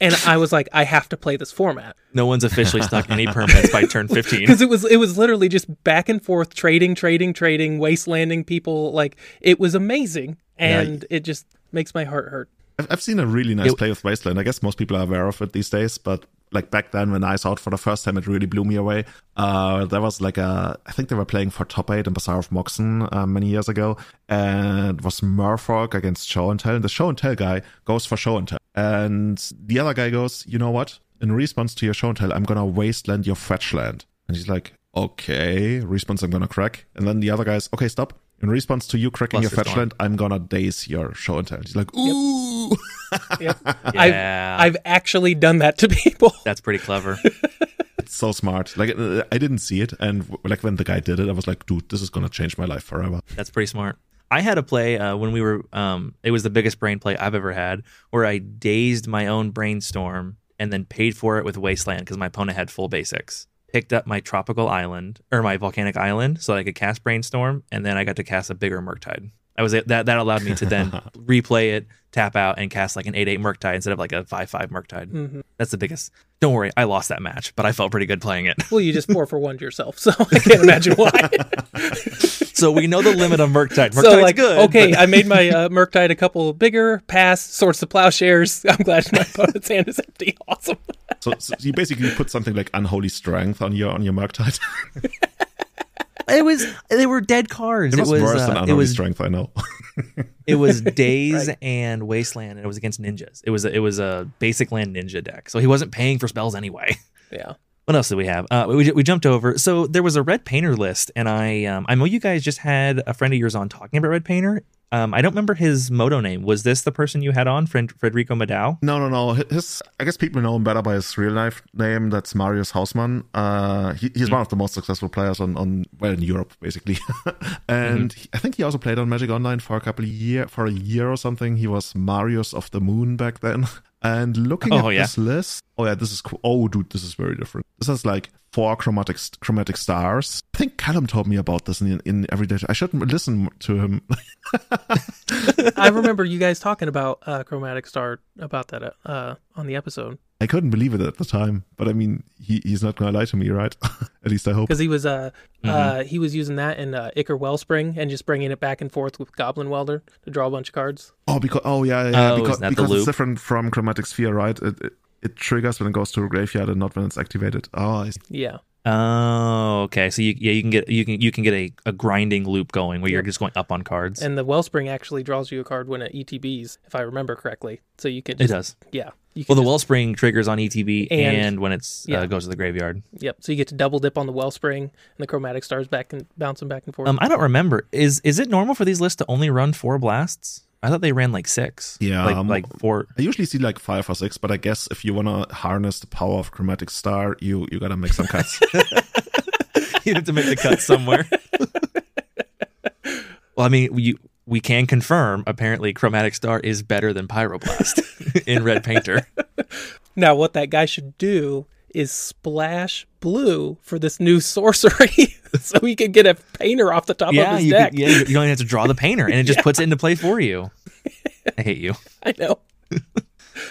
and I was like, I have to play this format No one's officially stuck any permits by turn [LAUGHS] 15. because it was it was literally just back and forth trading, trading, trading, wastelanding people. Like it was amazing, and it just makes my heart hurt. I've, I've seen a really nice It- play with Wasteland. I guess most people are aware of it these days, but like back then when I saw it for the first time, it really blew me away. Uh, there was like a, I think they were playing for top eight in Bazaar of Moxen uh, many years ago, and it was Merfolk against Show and Tell. And the Show and Tell guy goes for Show and Tell, and the other guy goes, you know what? In response to your Show and Tell, I'm gonna wasteland your fetch land. And he's like, okay. Response, I'm gonna crack. And then the other guy's, okay, stop. In response to you cracking your Cluster fetch storm. land, I'm gonna daze your Show and Tell. He's like, ooh. Yep. [LAUGHS] Yeah. I've I've actually done that to people. [LAUGHS] That's pretty clever. [LAUGHS] It's so smart. Like uh, I didn't see it, and like when the guy did it, I was like, dude, this is gonna change my life forever. That's pretty smart. I had a play uh, when we were. Um, it was the biggest brain play I've ever had, where I dazed my own brainstorm and then paid for it with Wasteland because my opponent had full basics. Picked up my tropical island or my volcanic island so I could cast brainstorm, and then I got to cast a bigger Murktide. I was that that allowed me to then [LAUGHS] replay it, tap out, and cast like an eight eight Murktide instead of like a five five Murktide. Mhm. That's the biggest. Don't worry, I lost that match, but I felt pretty good playing it. [LAUGHS] Well, you just four for one yourself, so [LAUGHS] I can't imagine why. so we know the limit of Murktide. Murktide's so like, good. okay, but- I made my uh, Murktide a couple bigger. Pass. Swords to plowshares. I'm glad my opponent's hand is empty. Awesome. So, so you basically put something like unholy strength on your on your Murktide. It was they were dead cards. it was, worse uh, than it unholy was strength. I know. it was Daze and Wasteland, and it was against ninjas. It was a, it was a basic land ninja deck, so he wasn't paying for spells anyway. [LAUGHS] Yeah. What else did we have? Uh, we, we jumped over. So there was a red painter list, and I um, I know you guys just had a friend of yours on talking about red painter. Um, I don't remember his moto name. Was this the person you had on, Fred- Federico Madao? No, no, no. His, I guess people know him better by his real life name. That's Marius Hausmann. Uh, he, he's one of the most successful players on, on well in Europe, basically. [LAUGHS] and he- I think he also played on Magic Online for a couple of year for a year or something. He was Marius of the Moon back then. [LAUGHS] And looking Oh, at yeah. this list, oh yeah, this is cool. Oh, dude, this is very different. This has like four chromatic chromatic stars. I think Callum told me about this in in Everyday. I should listen to him. [LAUGHS] I remember you guys talking about uh, Chromatic Star about that uh, on the episode I couldn't believe it at the time, but I mean, he, he's not gonna lie to me, right? [LAUGHS] at least I hope. because he was uh, Mm-hmm. uh he was using that in uh, Ichor Wellspring and just bringing it back and forth with Goblin Welder to draw a bunch of cards. Oh, because oh yeah, yeah, Oh, because, isn't that the because it's different from chromatic sphere, right? It, it it triggers when it goes to a graveyard and not when it's activated. Oh, I see. Yeah. Oh, okay. So you, yeah, you can get you can you can get a, a grinding loop going where you're just going up on cards. And the Wellspring actually draws you a card when it ETBs, if I remember correctly. So you can it does. yeah. Well, can the Wellspring triggers on ETB and, And- when it's yeah. uh, goes to the graveyard. yep. So you get to double dip on the Wellspring and the Chromatic Stars back and bouncing back and forth. Um, I don't remember. Is is it normal for these lists to only run four blasts? I thought they ran like six. Yeah, like um, like four. I usually see like five or six, but I guess if you wanna harness the power of chromatic star, you you gotta make some cuts. [LAUGHS] you have to make the cut somewhere. [LAUGHS] well, I mean, we we can confirm apparently Chromatic Star is better than Pyroblast [LAUGHS] in Red Painter. Now, what that guy should do is splash blue for this new [LAUGHS] sorcery [LAUGHS] so he can get a painter off the top of yeah, his you, deck. could- yeah, you don't even have to draw the painter, and it just [LAUGHS] puts it into play for you. I hate you. I know.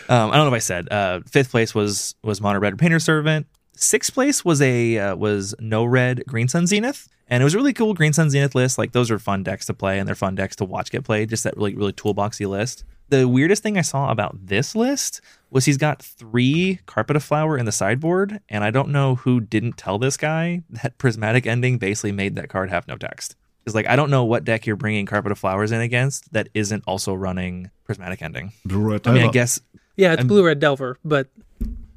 Um, I don't know if I said. Uh, fifth place was was Mono Red Painter Servant. Sixth place was a uh, was No Red Green Sun Zenith, and it was a really cool Green Sun Zenith list. Like those are fun decks to play, and they're fun decks to watch get played. Just that really really toolboxy list. The weirdest thing I saw about this list was he's got three Carpet of Flower in the sideboard, and I don't know who didn't tell this guy that Prismatic Ending basically made that card have no text. Because like I don't know what deck you're bringing Carpet of Flowers in against that isn't also running Prismatic Ending. Blue red I mean, I guess Yeah, it's blue red Delver, but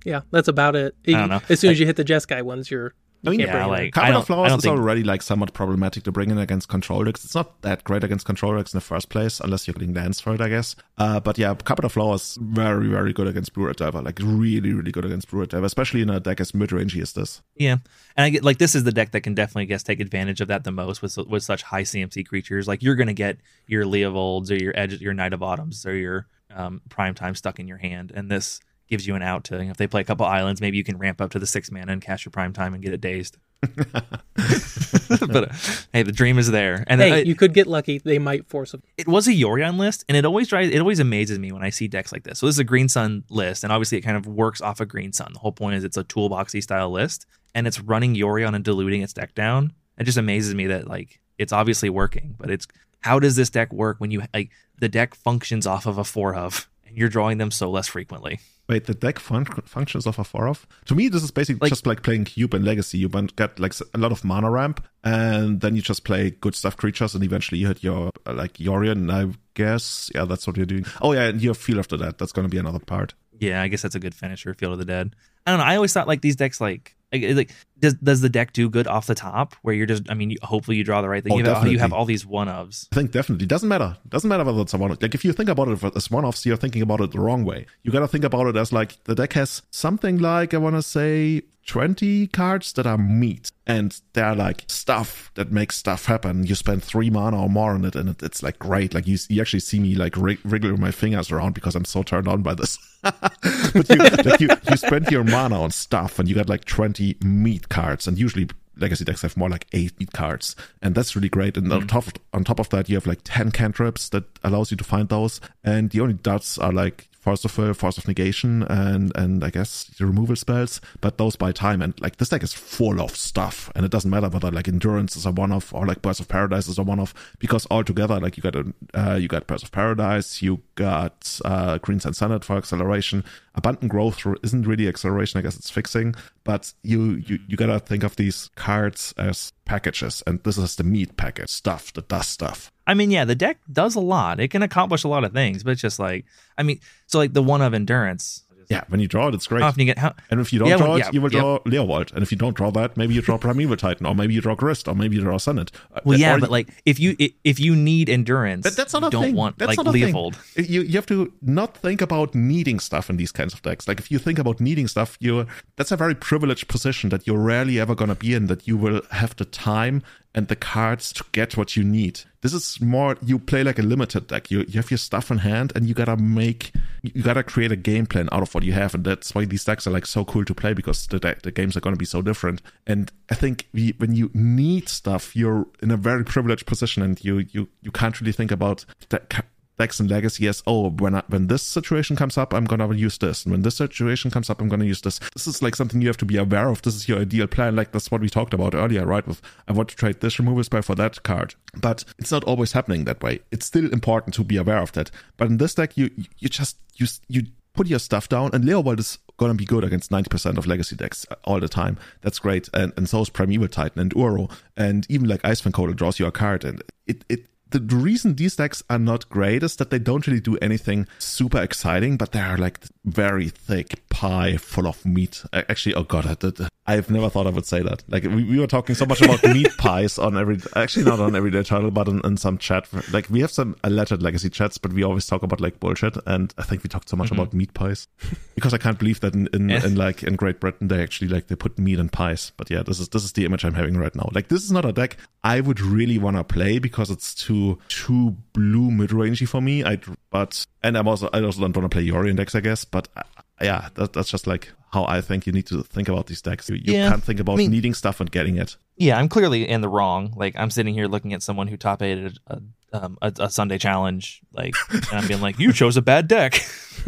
yeah, that's about it. don't know. As soon as you hit the Jeskai ones, you're I mean, can't yeah, bring it like I Carpet don't, of I Flowers is think already like somewhat problematic to bring in against control decks. It's not that great against control decks in the first place, unless you're getting lands for it, I guess. Uh, but yeah, Carpet of Flowers very, very good against Blue Red Delver. Like really, really good against Blue Red Delver, especially in a deck as mid rangey as this. Yeah, and I get like this is the deck that can definitely I guess take advantage of that the most with with such high CMC creatures. Like you're gonna get your Leovolds or your Edge, your Knight of Autumns or your um, Prime Time stuck in your hand, and this gives you an out to if they play a couple islands, maybe you can ramp up to the six mana and cast your Prime Time and get it dazed. [LAUGHS] [LAUGHS] but uh, hey, the dream is there. And hey, I- you could get lucky. They might force a it was a Yorion list, and it always drives it always amazes me when I see decks like this. So this is a Green Sun list, and obviously it kind of works off of Green Sun. The whole point is it's a toolboxy style list, and it's running Yorion and diluting its deck down. It just amazes me that like it's obviously working, but it's how does this deck work when you like the deck functions off of a four of and you're drawing them so less frequently. Wait, the deck fun- functions of a four of? To me, this is basically Like- just like playing Cube and Legacy. You get like a lot of mana ramp, and then you just play good stuff creatures, and eventually you hit your uh, like Yorion. I guess, yeah, that's what you're doing. Oh yeah, and your Feel after that. That's gonna be another part. Yeah, I guess that's a good finisher, Field of the Dead. I don't know. I always thought like these decks like like, like does does the deck do good off the top where you're just I mean you, hopefully you draw the right thing. Oh, you, have, you have all these one ofs. I think definitely doesn't matter. Doesn't matter whether it's a one. Off like if you think about it as one offs, you're thinking about it the wrong way. You gotta think about it as like the deck has something like I want to say 20 cards that are meat and they're like stuff that makes stuff happen. You spend three mana or more on it, and it, it's like great. Like you, you actually see me like wrig- wriggling my fingers around because I'm so turned on by this. [LAUGHS] but you, like you, you spend your mana on stuff, and you got like 20 meat cards, and usually legacy decks have more like eight meat cards, and that's really great. And on mm. top of, on top of that, you have like 10 cantrips that allows you to find those, and the only dots are like Force of Will, Force of Negation, and and I guess the removal spells, but those by time. And like this deck is full of stuff, and it doesn't matter whether like Endurance is a one off or like Birds of Paradise is a one off, because altogether like you got a uh, you got Birds of Paradise, you got uh, Green Sun Zenith for acceleration. Abundant Growth isn't really acceleration, I guess it's fixing, but you you you gotta think of these cards as packages, and this is the meat package stuff that does stuff. I mean, yeah, the deck does a lot. It can accomplish a lot of things, but it's just like I mean, so like the one of endurance. Yeah, when you draw it, it's great. Often you get how And if you don't Yeah, draw well, it, yeah, you will yep. draw Leovold. And if you don't draw that, maybe you draw Primeval Titan, or maybe you draw Grist, or maybe you draw Zenith. Uh, Well, yeah, but you- like if you if you need endurance, That- that's not a don't thing. want That's like not a thing. You you have to not think about needing stuff in these kinds of decks. Like if you think about needing stuff, you that's a very privileged position that you're rarely ever gonna be in. That you will have the time and the cards to get what you need. This is more you play like a limited deck. You you have your stuff in hand and you gotta make you gotta create a game plan out of what you have, and that's why these decks are like so cool to play because the deck, the games are gonna be so different. And I think we, when you need stuff, you're in a very privileged position, and you you you can't really think about that and legacy as oh when I, when this situation comes up i'm gonna use this. And when this situation comes up i'm gonna use this. This is like something you have to be aware of. This is your ideal plan. Like that's what we talked about earlier right? With i want to trade this removal spell for that card. But it's not always happening that way. It's still important to be aware of that. But in this deck you you just you you put your stuff down and Leovold is gonna be good against 90% of legacy decks uh, all the time. That's great. And and so is primeval titan and uro. And even like icewind Coatl draws you a card and it it the, reason these decks are not great is that they don't really do anything super exciting, but they are like very thick pie full of meat. Actually, oh god, I did, I've never thought I would say that. Like we, we were talking so much about [LAUGHS] meat pies on every, actually not on everyday title, but in, in some chat. Like we have some alleged legacy chats, but we always talk about like bullshit. And I think we talked so much mm-hmm. about meat pies because I can't believe that in, in, in like in Great Britain they actually like they put meat in pies. But yeah, this is this is the image I'm having right now. Like this is not a deck I would really want to play because it's too too blue mid rangey for me. I but and I'm also I also don't want to play Yorion decks I guess. But uh, yeah, that, that's just like how I think you need to think about these decks. You, you Yeah. can't think about I mean- needing stuff and getting it. Yeah, I'm clearly in the wrong. Like I'm sitting here looking at someone who top aided a, um, a, a Sunday challenge, like, and I'm being like, "You chose a bad deck."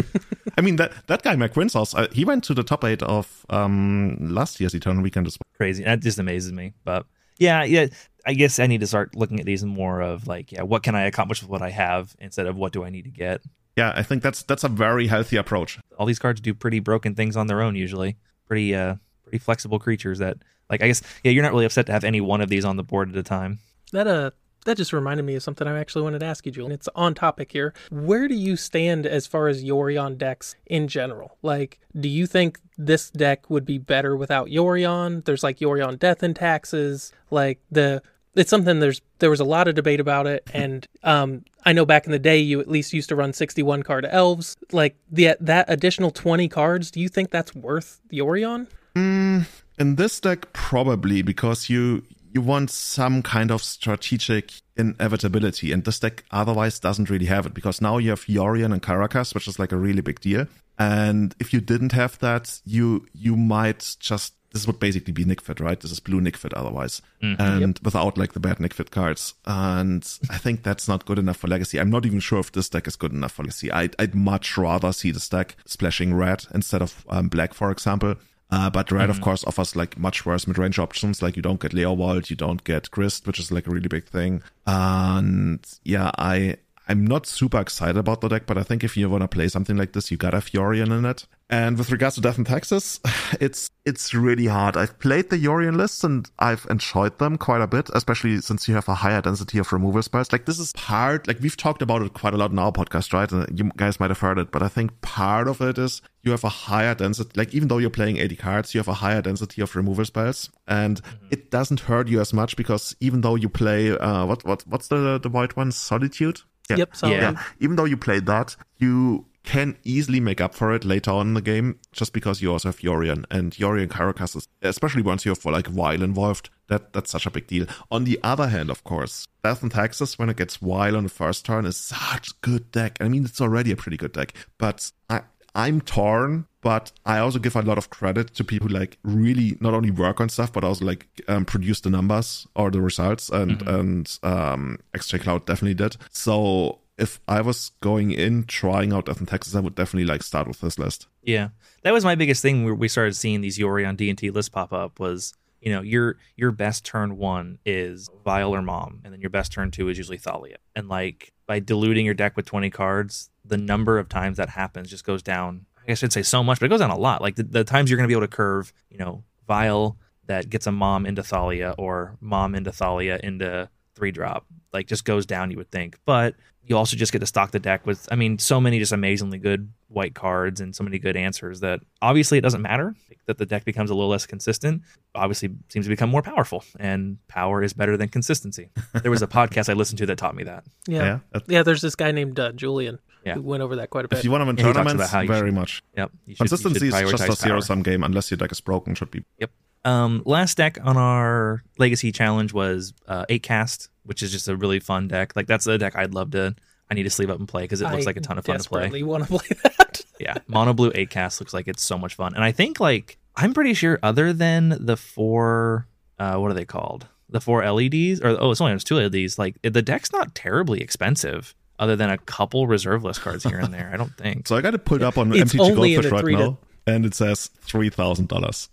[LAUGHS] I mean that that guy Winsauce, uh, he went to the top eight of um last year's Eternal Weekend as well. Crazy. That just amazes me. But yeah, yeah. I guess I need to start looking at these more of like, yeah, what can I accomplish with what I have instead of what do I need to get. Yeah, I think that's that's a very healthy approach. All these cards do pretty broken things on their own usually. Pretty uh pretty flexible creatures that like I guess yeah, you're not really upset to have any one of these on the board at a time. That uh that just reminded me of something I actually wanted to ask you, Julian. It's on topic here. Where do you stand as far as Yorion decks in general? Like, do you think this deck would be better without Yorion? There's like Yorion Death and Taxes. Like the it's something there's there was a lot of debate about it [LAUGHS] and um I know back in the day you at least used to run 61 card elves. Like the that additional 20 cards, do you think that's worth Yorion? Mm, in this deck, probably because you you want some kind of strategic inevitability, and this deck otherwise doesn't really have it because now you have Yorion and Karakas, which is like a really big deal. And if you didn't have that, you you might just this would basically be Nic Fit, right? This is blue Nic Fit otherwise, Mhm. and without like the bad Nic Fit cards. And I think that's not good enough for Legacy. I'm not even sure if this deck is good enough for Legacy. I'd, I'd much rather see this deck splashing red instead of um, black, for example. Uh, but red, of course, offers like much worse mid-range options. Like you don't get Leovold, you don't get Grist, which is like a really big thing. And yeah, I I'm not super excited about the deck, but I think if you want to play something like this, you gotta have Yorion in it. And with regards to Death and Taxes, [LAUGHS] it's it's really hard. I've played the Yorion lists and I've enjoyed them quite a bit, especially since you have a higher density of removal spells. Like this is part, like we've talked about it quite a lot in our podcast, right? And you guys might have heard it, but I think part of it is you have a higher density. Like even though you're playing 80 cards, you have a higher density of removal spells, and it doesn't hurt you as much because even though you play, uh, what what what's the the white one? Solitude. Yeah. Yep. So Yeah. Yeah. Even though you played that, you can easily make up for it later on in the game just because you also have Yorion and Yorion Karakas is, especially once you have for like Vial involved, that that's such a big deal. On the other hand, of course, Death and Taxes when it gets Vial on the first turn is such a good deck. I mean, it's already a pretty good deck, but I I'm torn, but I also give a lot of credit to people who like really not only work on stuff, but also like um, produce the numbers or the results. And and um, XJ Cloud definitely did. So if I was going in trying out Death in Taxes, I would definitely like start with this list. Yeah, that was my biggest thing where we started seeing these Yorion D and T lists pop up was you know your your best turn one is Vial or Mom, and then your best turn two is usually Thalia, and like by diluting your deck with twenty cards, the number of times that happens just goes down. I guess I'd say so much, but it goes down a lot. Like the, the times you're going to be able to curve, you know, Vial that gets a Mom into Thalia or Mom into Thalia into three drop, like just goes down. You would think, but you also just get to stock the deck with i mean so many just amazingly good white cards and so many good answers that obviously it doesn't matter that the deck becomes a little less consistent obviously seems to become more powerful and power is better than consistency there was a [LAUGHS] podcast i listened to that taught me that yeah, Yeah. yeah. There's this guy named uh, Julian Yeah. who went over that quite a bit. If you want to win Yeah, he talks tournaments, about very should- much. yep you should, you Consistency is just a zero sum game unless your deck is broken. Should be Yep. Um, last deck on our legacy challenge was uh, eight cast, which is just a really fun deck. Like that's a deck I'd love to. I need to sleeve up and play because it looks I like a ton of fun to play. desperately want to play [LAUGHS] that. yeah mono blue 8 cast looks like it's so much fun and i think like i'm pretty sure other than the four uh what are they called the four leds or oh it's only there's two leds like the deck's not terribly expensive other than a couple reserve list cards here and there i don't think so. I got to put it up on It's MTG only in Goldfish the right three to- now, and it says three thousand dollars.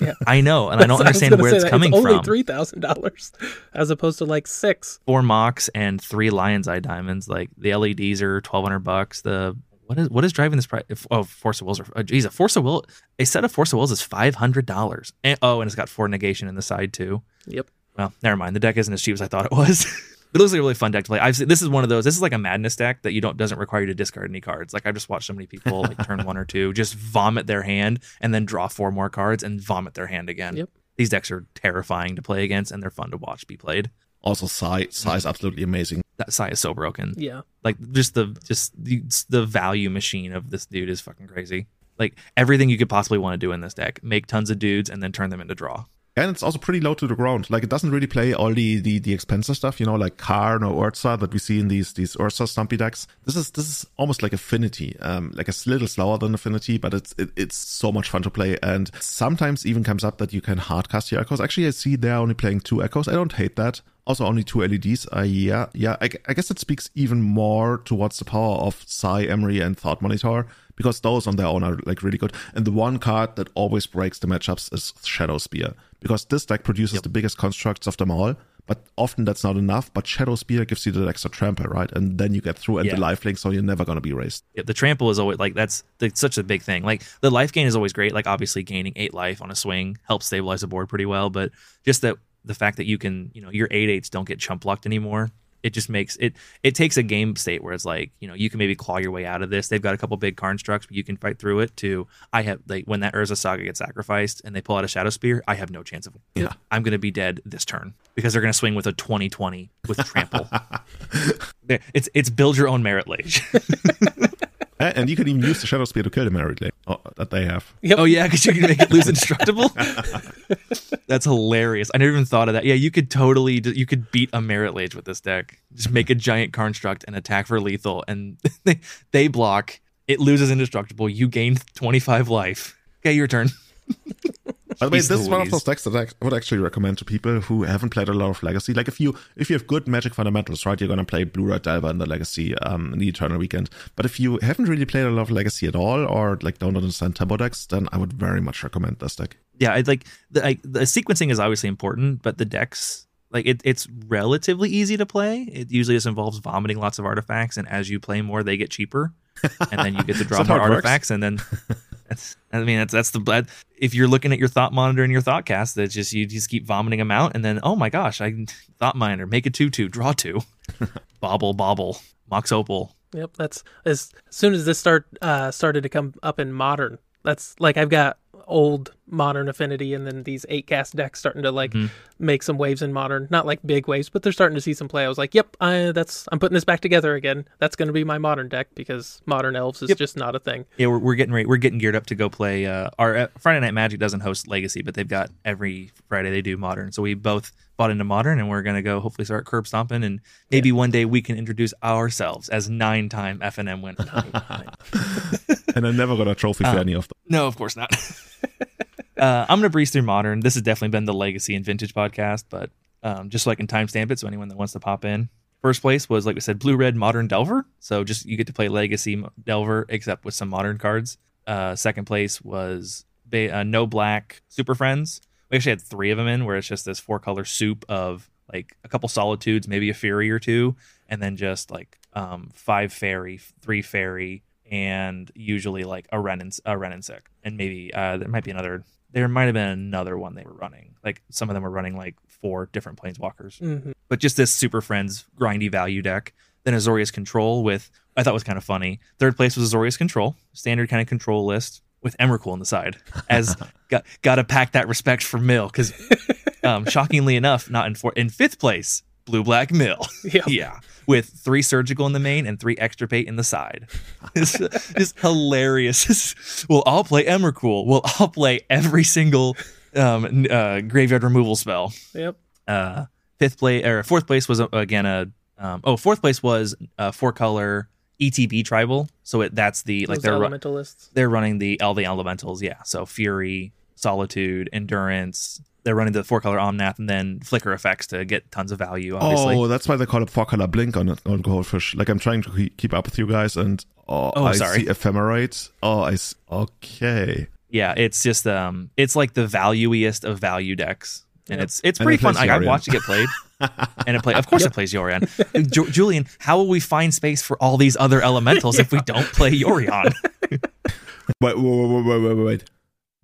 Yeah, [LAUGHS] i know and i don't [LAUGHS] understand gonna where it's that. coming Only from three thousand dollars, as opposed to like six. four Mox and three lion's eye diamonds like the leds are 1200 bucks the what is what is driving this price? Oh, Force of Wills are. Oh, geez, a Force of Will. A set of Force of Wills is five hundred dollars. And oh, and it's got four negation in the side too. Yep. Well, never mind. The deck isn't as cheap as I thought it was. [LAUGHS] but it looks like a really fun deck to play. I've seen, this is one of those. This is like a madness deck that you don't doesn't require you to discard any cards. Like I've just watched so many people like turn one or two, just vomit their hand and then draw four more cards and vomit their hand again. Yep. These decks are terrifying to play against and they're fun to watch be played. Also, Sai, Sai is absolutely amazing. That Sai is so broken. Yeah. Like just the just the, the value machine of this dude is fucking crazy. Like everything you could possibly want to do in this deck, make tons of dudes and then turn them into draw. And it's also pretty low to the ground. Like it doesn't really play all the the, the expensive stuff, you know, like Karn or Ursa that we see in these these Ursa stumpy decks. This is this is almost like Affinity, um, like a little slower than Affinity, but it's it, it's so much fun to play. And sometimes even comes up that you can hardcast your echoes. Actually, I see they're only playing two echoes. I don't hate that. Also, only two LEDs. Uh, yeah, yeah. I, I guess it speaks even more towards the power of Sai, Emry, and Thought Monitor because those on their own are like really good. And the one card that always breaks the matchups is Shadow Spear because this deck produces the biggest constructs of them all. But often that's not enough. But Shadow Spear gives you the extra trample, right? And then you get through and Yeah. the lifelink, so you're never gonna be raised. Yeah, the trample is always like that's that's such a big thing. Like the life gain is always great. Like obviously gaining eight life on a swing helps stabilize the board pretty well. But just that the fact that you can, you know, your eight eights don't get chump blocked anymore. It just makes it. It takes a game state where it's like, you know, you can maybe claw your way out of this. They've got a couple big constructs, but you can fight through it. To I have like when that Urza Saga gets sacrificed and they pull out a Shadow Spear, I have no chance of. Yeah. I'm gonna be dead this turn because they're gonna swing with a 2020 with trample. [LAUGHS] It's it's build your own Marit Lage. [LAUGHS] And and you can even use the Shadow Spear to kill the Marit Lage oh, uh, that they have. Yep. Oh yeah, because you can make it lose indestructible. [LAUGHS] That's hilarious. I never even thought of that. Yeah, you could totally you could beat a Marit Lage with this deck. Just make a giant construct and attack for lethal, and [LAUGHS] they, they block. It loses indestructible. You gain twenty five life. Okay, your turn. By the way, this is one of those decks that I would actually recommend to people who haven't played a lot of Legacy. Like if you if you have good Magic fundamentals, right, you're gonna play Blue Red Delver in the Legacy, um, in the Eternal Weekend. But if you haven't really played a lot of Legacy at all, or like don't understand tempo decks, then I would very much recommend this deck. yeah, it's like the, like the sequencing is obviously important, but the decks like it, it's relatively easy to play. It usually just involves vomiting lots of artifacts, and as you play more, they get cheaper, and then you get to [LAUGHS] draw more it works? artifacts, and then [LAUGHS] that's I mean that's that's the that- if you're looking at your thought monitor and your thought cast, that's just you just keep vomiting them out, and then oh my gosh, I Thought Monitor make a two two draw two, [LAUGHS] bobble bobble mox opal. Yep, that's as, as soon as this start uh, started to come up in modern. That's like I've got old modern affinity, and then these eight cast decks starting to like make some waves in modern. Not like big waves, but they're starting to see some play. I was like, yep, I, that's I'm putting this back together again. That's going to be my modern deck because modern elves is just not a thing. Yeah, we're, we're getting ready. We're getting geared up to go play. Uh, our uh, Friday Night Magic doesn't host Legacy, but they've got every Friday they do Modern. So we both bought into Modern, and we're gonna go hopefully start curb stomping, and maybe one day we can introduce ourselves as nine-time FNM winner. [LAUGHS] And I never got a trophy for any of them. No, of course not. [LAUGHS] uh, I'm gonna breeze through Modern. This has definitely been the Legacy and Vintage podcast, but um, just so I can timestamp it, so anyone that wants to pop in. First place was like we said, Blue Red Modern Delver. So just you get to play Legacy Delver, except with some modern cards. Uh, second place was uh, No Black Super Friends. We actually had three of them in, where it's just this four color soup of like a couple Solitudes, maybe a Fury or two, and then just like um, five Fairy, three Fairy, and usually like a Ren and a Ren and Sick, and maybe uh, there might be another. There might have been another one they were running. Like some of them were running like four different planeswalkers hmm but just this Super Friends grindy value deck. Then Azorius Control with I thought was kind of funny. Third place was Azorius Control, standard kind of control list with Emrakul on the side. As [LAUGHS] got got to pack that respect for Mill because um, shockingly enough, not in four, in fifth place, Blue Black Mill. [LAUGHS] Yep. yeah, with three surgical in the main and three extirpate in the side. [LAUGHS] It's just hilarious. [LAUGHS] well, I'll play Emrakul. Well, I'll play every single um, uh, graveyard removal spell Yep. uh fifth place or fourth place was uh, again a um oh fourth place was a four color ETB tribal so it that's the like Those they're ru- elementalists. they're running the all the elementals yeah so fury solitude endurance they're running the four color omnath and then flicker effects to get tons of value obviously Oh, that's why they call it four color blink on on Goldfish. Like I'm trying to keep up with you guys, and oh, Oh, I sorry. see ephemerate. Oh, I see. okay. yeah it's just um it's like the valueiest of value decks and Yep. it's it's pretty it fun like, i've watched it get played [LAUGHS] and it play of course it plays yorion Ju- julian how will we find space for all these other elementals if we [LAUGHS] don't play yorion [LAUGHS] wait, wait, wait, wait, wait, wait.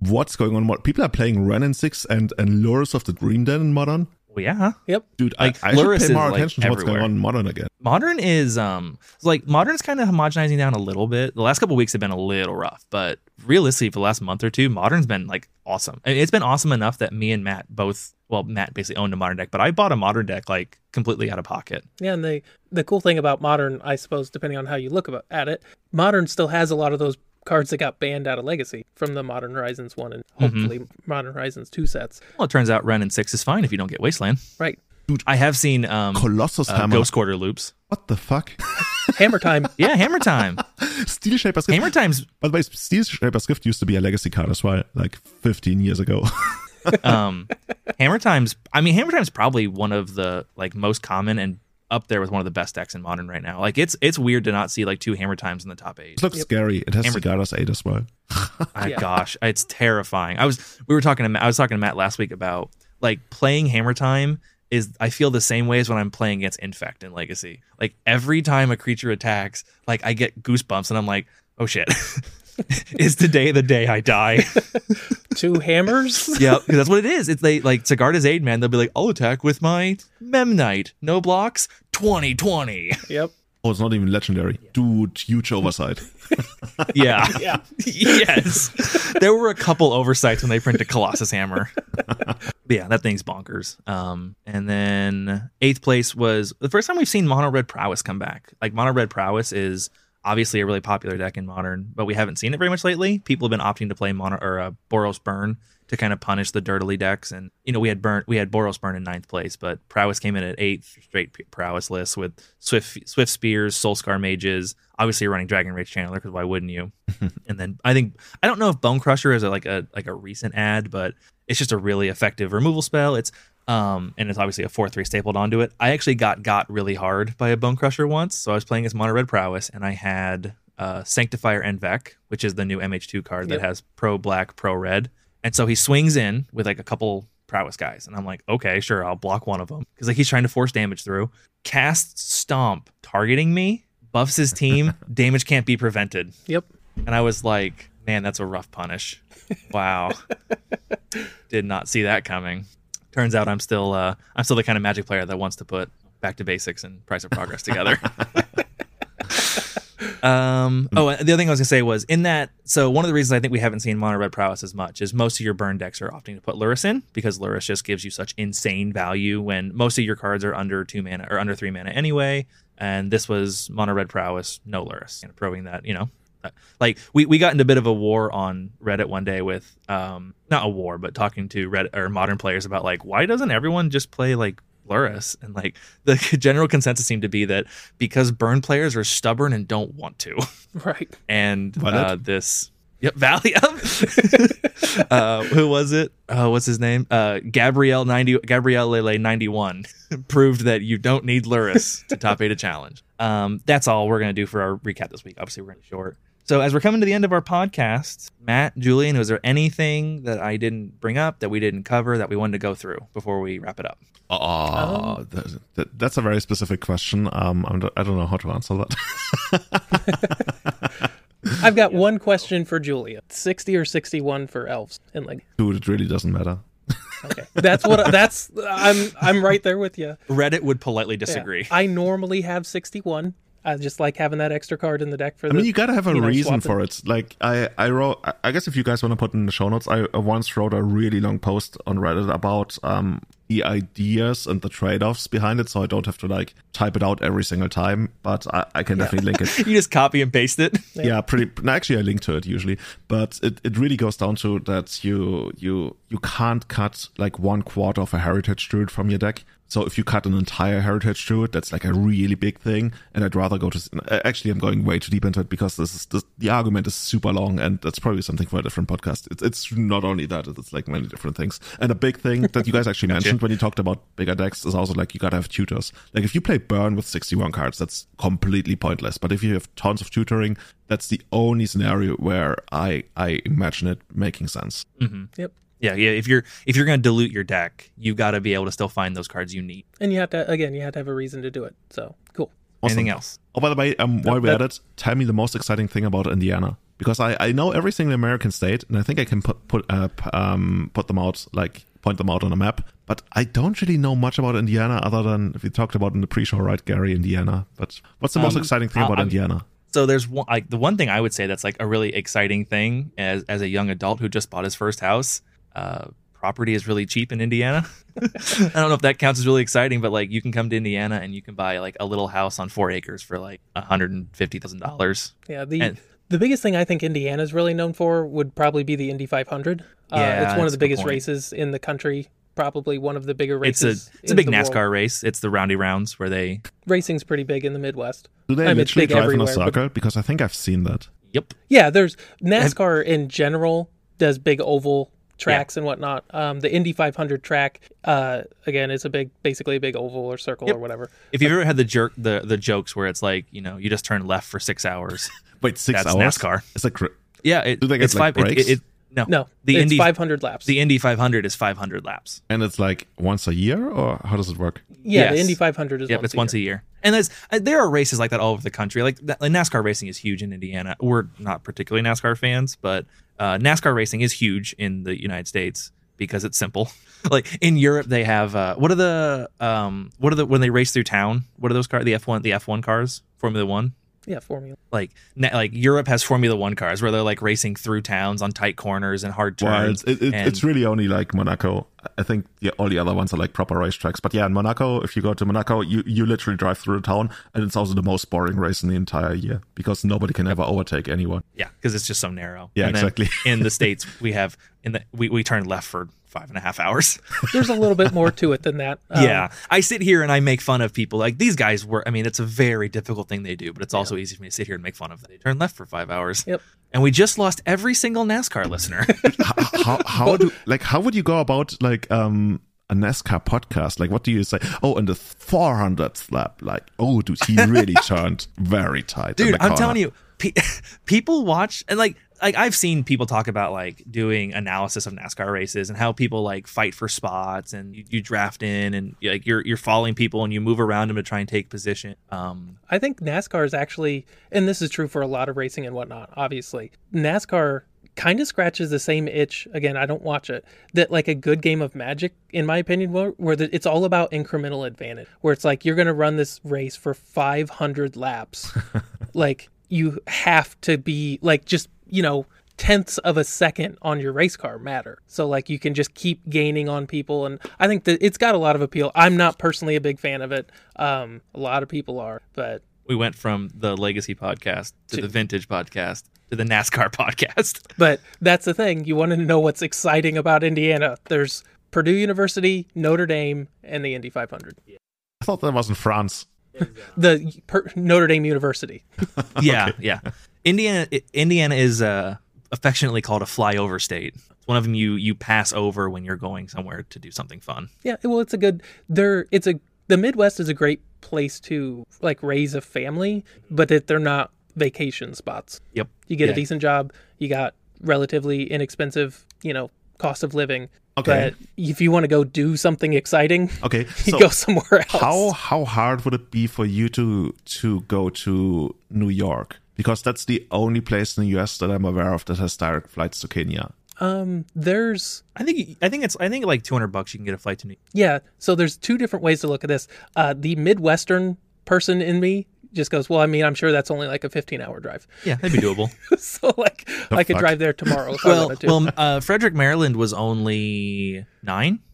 What's going on? What people are playing Wrenn and Six and and Lurrus of the Dream Den in Modern? well yeah Yep. Dude, Like, I, I should pay is, more like, attention to what's going on in Modern again. modern is um like modern's kind of homogenizing down a little bit the last couple weeks have been a little rough but realistically for the last month or two modern's been like awesome I mean, it's been awesome enough that me and matt both well matt basically owned a modern deck but i bought a modern deck like completely out of pocket Yeah, and the the cool thing about modern, I suppose, depending on how you look about, at it, modern still has a lot of those cards that got banned out of Legacy from the Modern Horizons one and hopefully Modern Horizons two sets. well it turns out Wrenn and Six is fine if you don't get wasteland Right. i have seen um Colossus uh, Hammer. ghost quarter loops What the fuck? [LAUGHS] Hammer time. [LAUGHS] yeah hammer time [LAUGHS] Steel Shaper's Gift. hammer time's By the way, Steel Shaper's Gift used to be a legacy card as well, like 15 years ago. um hammer time's i mean hammer time's probably one of the like most common and up there with one of the best decks in modern right now like it's it's weird to not see like two hammer times in the top eight it looks scary. It has Hammer- Sigarda's Aid as well. My Yeah. gosh, it's terrifying. I was we were talking to Matt, I was talking to Matt last week about like playing Hammer Time is I feel the same way as when I'm playing against Infect in Legacy. Like every time a creature attacks, like I get goosebumps and I'm like, oh shit. [LAUGHS] [LAUGHS] is today the day I die? [LAUGHS] Two hammers. [LAUGHS] yeah, because that's what it is. It's they like Sigarda's aid man. They'll be like, I'll attack with my Memnite. No blocks. Twenty twenty. Yep. Oh, it's not even legendary. Dude, huge oversight. Yeah. Yeah. yes. There were a couple oversights when they printed Colossus Hammer. But yeah, that thing's bonkers. Um, and then eighth place was the first time we've seen Mono Red Prowess come back. Like Mono Red Prowess is obviously a really popular deck in Modern, but we haven't seen it very much lately. People have been opting to play Mono or uh, Boros Burn to kind of punish the dirtily decks. And you know, we had burn we had Boros Burn in ninth place, but Prowess came in at eighth, straight Prowess list with Swift Swift Spears, Soul Scar Mages. Obviously, you're running Dragon Rage Channeler because why wouldn't you? [LAUGHS] and then I think I don't know if Bone Crusher is a, like a like a recent ad, but It's just a really effective removal spell. It's um, and it's obviously a four three stapled onto it. I actually got got really hard by a Bone Crusher once, so I was playing as Mono Red Prowess, and I had uh, Sanctifier en-Vec, which is the new MH2 card Yep. that has Pro Black, Pro Red, and so he swings in with like a couple Prowess guys, and I'm like, okay, sure, I'll block one of them because like he's trying to force damage through. Casts Stomp, targeting me, buffs his team, [LAUGHS] damage can't be prevented, Yep. and I was like, man, that's a rough punish. [LAUGHS] Wow. Did not see that coming. Turns out I'm still uh I'm still the kind of magic player that wants to put back to basics and price of progress together. [LAUGHS] [LAUGHS] um oh and the other thing I was gonna say was in that so one of the reasons I think we haven't seen mono red prowess as much is most of your burn decks are opting to put Lurrus in because Lurrus just gives you such insane value when most of your cards are under two mana or under three mana anyway. And this was mono red prowess, no Lurrus, and proving that, you know, like we, we got into a bit of a war on Reddit one day with um not a war but talking to Reddit or modern players about like why doesn't everyone just play like Lurrus and like [LAUGHS] the general consensus seemed to be that because burn players are stubborn and don't want to. [LAUGHS] Right. and uh, this yep Valium [LAUGHS] uh, who was it? Uh, what's his name? Uh, Gabrielle 90 Gabrielle Lele 91 proved that you don't need Lurrus to top eight a challenge. Um, that's all we're gonna do for our recap this week. Obviously we're gonna be short so as we're coming to the end of our podcast Matt Julian was there anything that I didn't bring up that we didn't cover that we wanted to go through before we wrap it up Oh, that, that, that's a very specific question. Um, I'm, I don't know how to answer that. [LAUGHS] [LAUGHS] I've got one question for Julia. 60 or 61 for elves and like Dude, it really doesn't matter. okay. That's what that's I'm I'm right there with you. Reddit would politely disagree I normally have 61. I just like having that extra card in the deck for I the mean, you gotta have a you know, reason for it. Like, I, I wrote. I- guess if you guys want to put in the show notes, I once wrote a really long post on Reddit about um the ideas and the trade-offs behind it, so I don't have to like type it out every single time. But I, I can definitely link it. [LAUGHS] you just copy and paste it yeah pretty no, actually i link to it usually but it, it really goes down to that you you you can't cut like one quarter of a heritage druid from your deck so if you cut an entire heritage through it, that's like a really big thing. And i'd rather go to uh, actually i'm going way too deep into it because this is this, the argument is super long and that's probably something for a different podcast. It's, it's not only that it's like many different things. And a big thing that you guys [LAUGHS] actually mentioned when you talked about bigger decks is also like you gotta have tutors. Like if you play burn with 61 cards that's completely pointless. But if you have tons of tutoring that's the only scenario where i i imagine it making sense. Yep. Yeah, yeah. If you're if you're gonna dilute your deck, you got to be able to still find those cards you need. And you have to again, you have to have a reason to do it. So, cool. Awesome. Anything else? Oh, by the way, um, while we're that- at it, tell me the most exciting thing about Indiana because I, I know every single American state and I think I can put put uh, um put them out like point them out on a map, but I don't really know much about Indiana other than we talked about in the pre-show, right, Gary, Indiana. But what's the most Um, exciting thing I'll- about I'm- Indiana? So there's one like the one thing I would say that's like a really exciting thing as as a young adult who just bought his first house. Uh, property is really cheap in Indiana. [LAUGHS] I don't know if that counts as really exciting, but like you can come to Indiana and you can buy like a little house on four acres for like a hundred and fifty thousand dollars. Yeah, the And- the biggest thing I think Indiana is really known for would probably be the Indy 500. Uh, Yeah, it's one of the biggest point. races in the country. Probably one of the bigger races. It's a races. it's a big NASCAR world. race. It's the roundy rounds where they Racing's pretty big in the Midwest. Do they I mean, it's literally big drive in a everywhere, but- Because I think I've seen that. yep Yeah, there's NASCAR in general does big oval tracks and whatnot. Um, the Indy 500 track, uh, again, is a big, basically a big oval or circle Yep. or whatever. If you've ever had the jerk the the jokes where it's like you know you just turn left for six hours. [LAUGHS] Wait, six That's hours? NASCAR. It's like cr- Yeah, it, Do they get, it's like, five. it- breaks? It, it, no, No, The it's Indy 500 laps. the Indy 500 is 500 laps. and it's like once a year, or how does it work? yeah, the. Indy 500 is Yep, once it's a once year. a year. And there's uh, there are races like that all over the country. Like, that, like NASCAR racing is huge in Indiana. We're not particularly NASCAR fans, but uh, NASCAR racing is huge in the United States because it's simple. [LAUGHS] like in Europe, they have uh, what are the um what are the when they race through town? What are those cars? The F one the F one cars, Formula One. Yeah, Formula. Like na- like Europe has Formula One cars where they're like racing through towns on tight corners and hard turns. Well, turns. it's, it, it, and- it's really only like Monaco. I think yeah, all the other ones are like proper racetracks. But yeah, in Monaco, if you go to Monaco, you, you literally drive through the town, and it's also the most boring race in the entire year because nobody can ever overtake anyone. Yeah, because it's just so narrow. Yeah, And exactly. in the [LAUGHS] states, we have in the we, we turn left for five and a half hours. [LAUGHS] There's a little bit more to it than that. [LAUGHS] Um, yeah, I sit here and I make fun of people like these guys were. I mean, it's a very difficult thing they do, but it's also easy for me to sit here and make fun of. Them. They turn left for five hours. Yep. And we just lost every single NASCAR listener. [LAUGHS] how, how, how do like how would you go about like um a NASCAR podcast? Like, what do you say? Oh, in the 400th lap, like, oh, dude, he really turned very tight. dude i'm telling you pe- people watch and like like i've seen people talk about like doing analysis of nascar races and how people like fight for spots and you, you draft in and like you're you're following people and you move around them to try and take position um I think NASCAR is actually, and this is true for a lot of racing and whatnot, obviously. NASCAR kind of scratches the same itch. Again, I don't watch it. That like a good game of Magic, in my opinion, where, where the, it's all about incremental advantage. Where it's like you're going to run this race for 500 laps, [LAUGHS] like you have to be like just you know tenths of a second on your race car matter. So like you can just keep gaining on people, and I think that it's got a lot of appeal. I'm not personally a big fan of it. Um, a lot of people are, but we went from the legacy podcast to the vintage podcast to the nascar [LAUGHS] podcast But that's the thing. You want to know what's exciting about Indiana. There's Purdue University, Notre Dame, and the Indy 500. I thought that was in France. The per, Notre Dame University. [LAUGHS] yeah yeah indiana indiana is uh affectionately called a flyover state it's one of them you you pass over when you're going somewhere to do something fun Yeah, well, it's a good. There, it's a. The Midwest is a great place to like raise a family, but it, they're not vacation spots. yep You get Yeah. a decent job. You got relatively inexpensive, you know, cost of living. Okay. But if you want to go do something exciting, Okay, you [LAUGHS] so go somewhere else. how how hard would it be for you to to go to New York? Because that's the only place in the US that I'm aware of that has direct flights to Kenya. Um, there's i think i think it's i think like 200 bucks you can get a flight to new Yeah. So there's two different ways to look at this. Uh, the Midwestern person in me just goes, well, I mean, I'm sure that's only like a 15 hour drive. yeah that'd be doable [LAUGHS] so like I could drive there tomorrow if well wanted to. well uh frederick maryland was only nine yeah.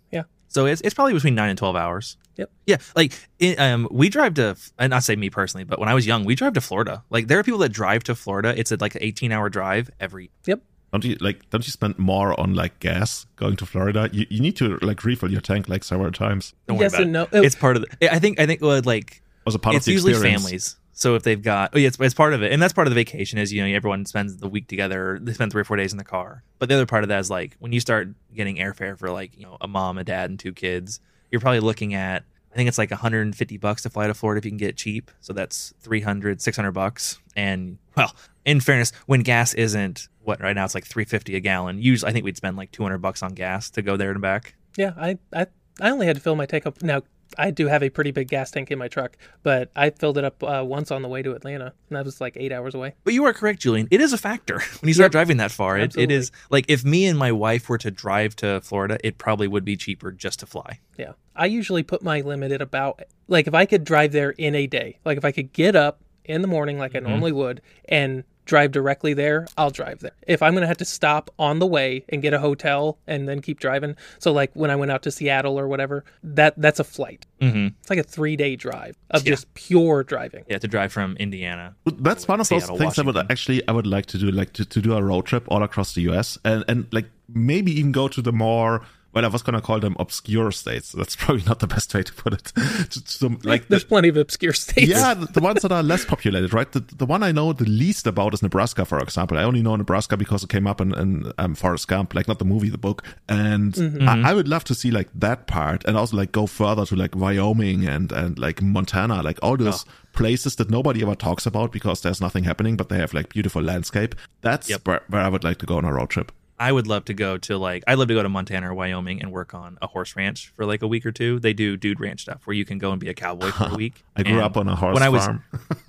So it's, it's probably between nine and 12 hours Yep. Yeah, like it, um, we drive to, and not say me personally, but when I was young, we drive to Florida. Like there are people that drive to Florida. It's a, like an eighteen-hour drive every. Yep. Don't you like? Don't you spend more on like gas going to Florida? You, you need to like refill your tank like several times. Don't worry Yes about and it. no. It's part of the. I think. I think. Well, like It Was a part it's of the usually experience. families. So if they've got, oh yeah, it's, it's part of it, and that's part of the vacation is you know everyone spends the week together. They spend three or four days in the car. But the other part of that is like when you start getting airfare for like you know a mom, a dad, and two kids, you're probably looking at. I think it's like 150 bucks to fly to Florida if you can get cheap. So that's 300, 600 bucks. And well, in fairness, when gas isn't what right now it's like 350 a gallon. Usually, I think we'd spend like 200 bucks on gas to go there and back. Yeah. I, I, I only had to fill my tank up. Now, I do have a pretty big gas tank in my truck, but I filled it up uh, once on the way to Atlanta, and that was like eight hours away. But you are correct, Julian. It is a factor [LAUGHS] when you start Yep. driving that far. It, it is like if me and my wife were to drive to Florida, it probably would be cheaper just to fly. Yeah. I usually put my limit at about like if I could drive there in a day, like if I could get up in the morning like I normally would and drive directly there, I'll drive there. If I'm going to have to stop on the way and get a hotel and then keep driving, so like when I went out to Seattle or whatever, that that's a flight. Mm-hmm. It's like a 3-day drive of Yeah. just pure driving. Yeah, to drive from Indiana. That's one of those Seattle, things I would actually I would like to do, like to, to do a road trip all across the US and and like maybe even go to the more well, I was gonna call them obscure states. That's [LAUGHS] probably not the best way to put it. [LAUGHS] to, to, like There's plenty of obscure states. yeah, [LAUGHS] the, the ones that are less populated, right? The, the one I know the least about is Nebraska, for example. I only know Nebraska because it came up in, in um, Forrest Gump, like not the movie, the book. And I, I would love to see like that part and also like go further to like Wyoming and, and like Montana, like all those places that nobody ever talks about because there's nothing happening, but they have like beautiful landscape. That's Yep. where, where I would like to go on a road trip. I would love to go to like I'd love to go to Montana or Wyoming and work on a horse ranch for like a week or two. They do dude ranch stuff where you can go and be a cowboy for a [LAUGHS] week. I grew And up on a horse when I was farm.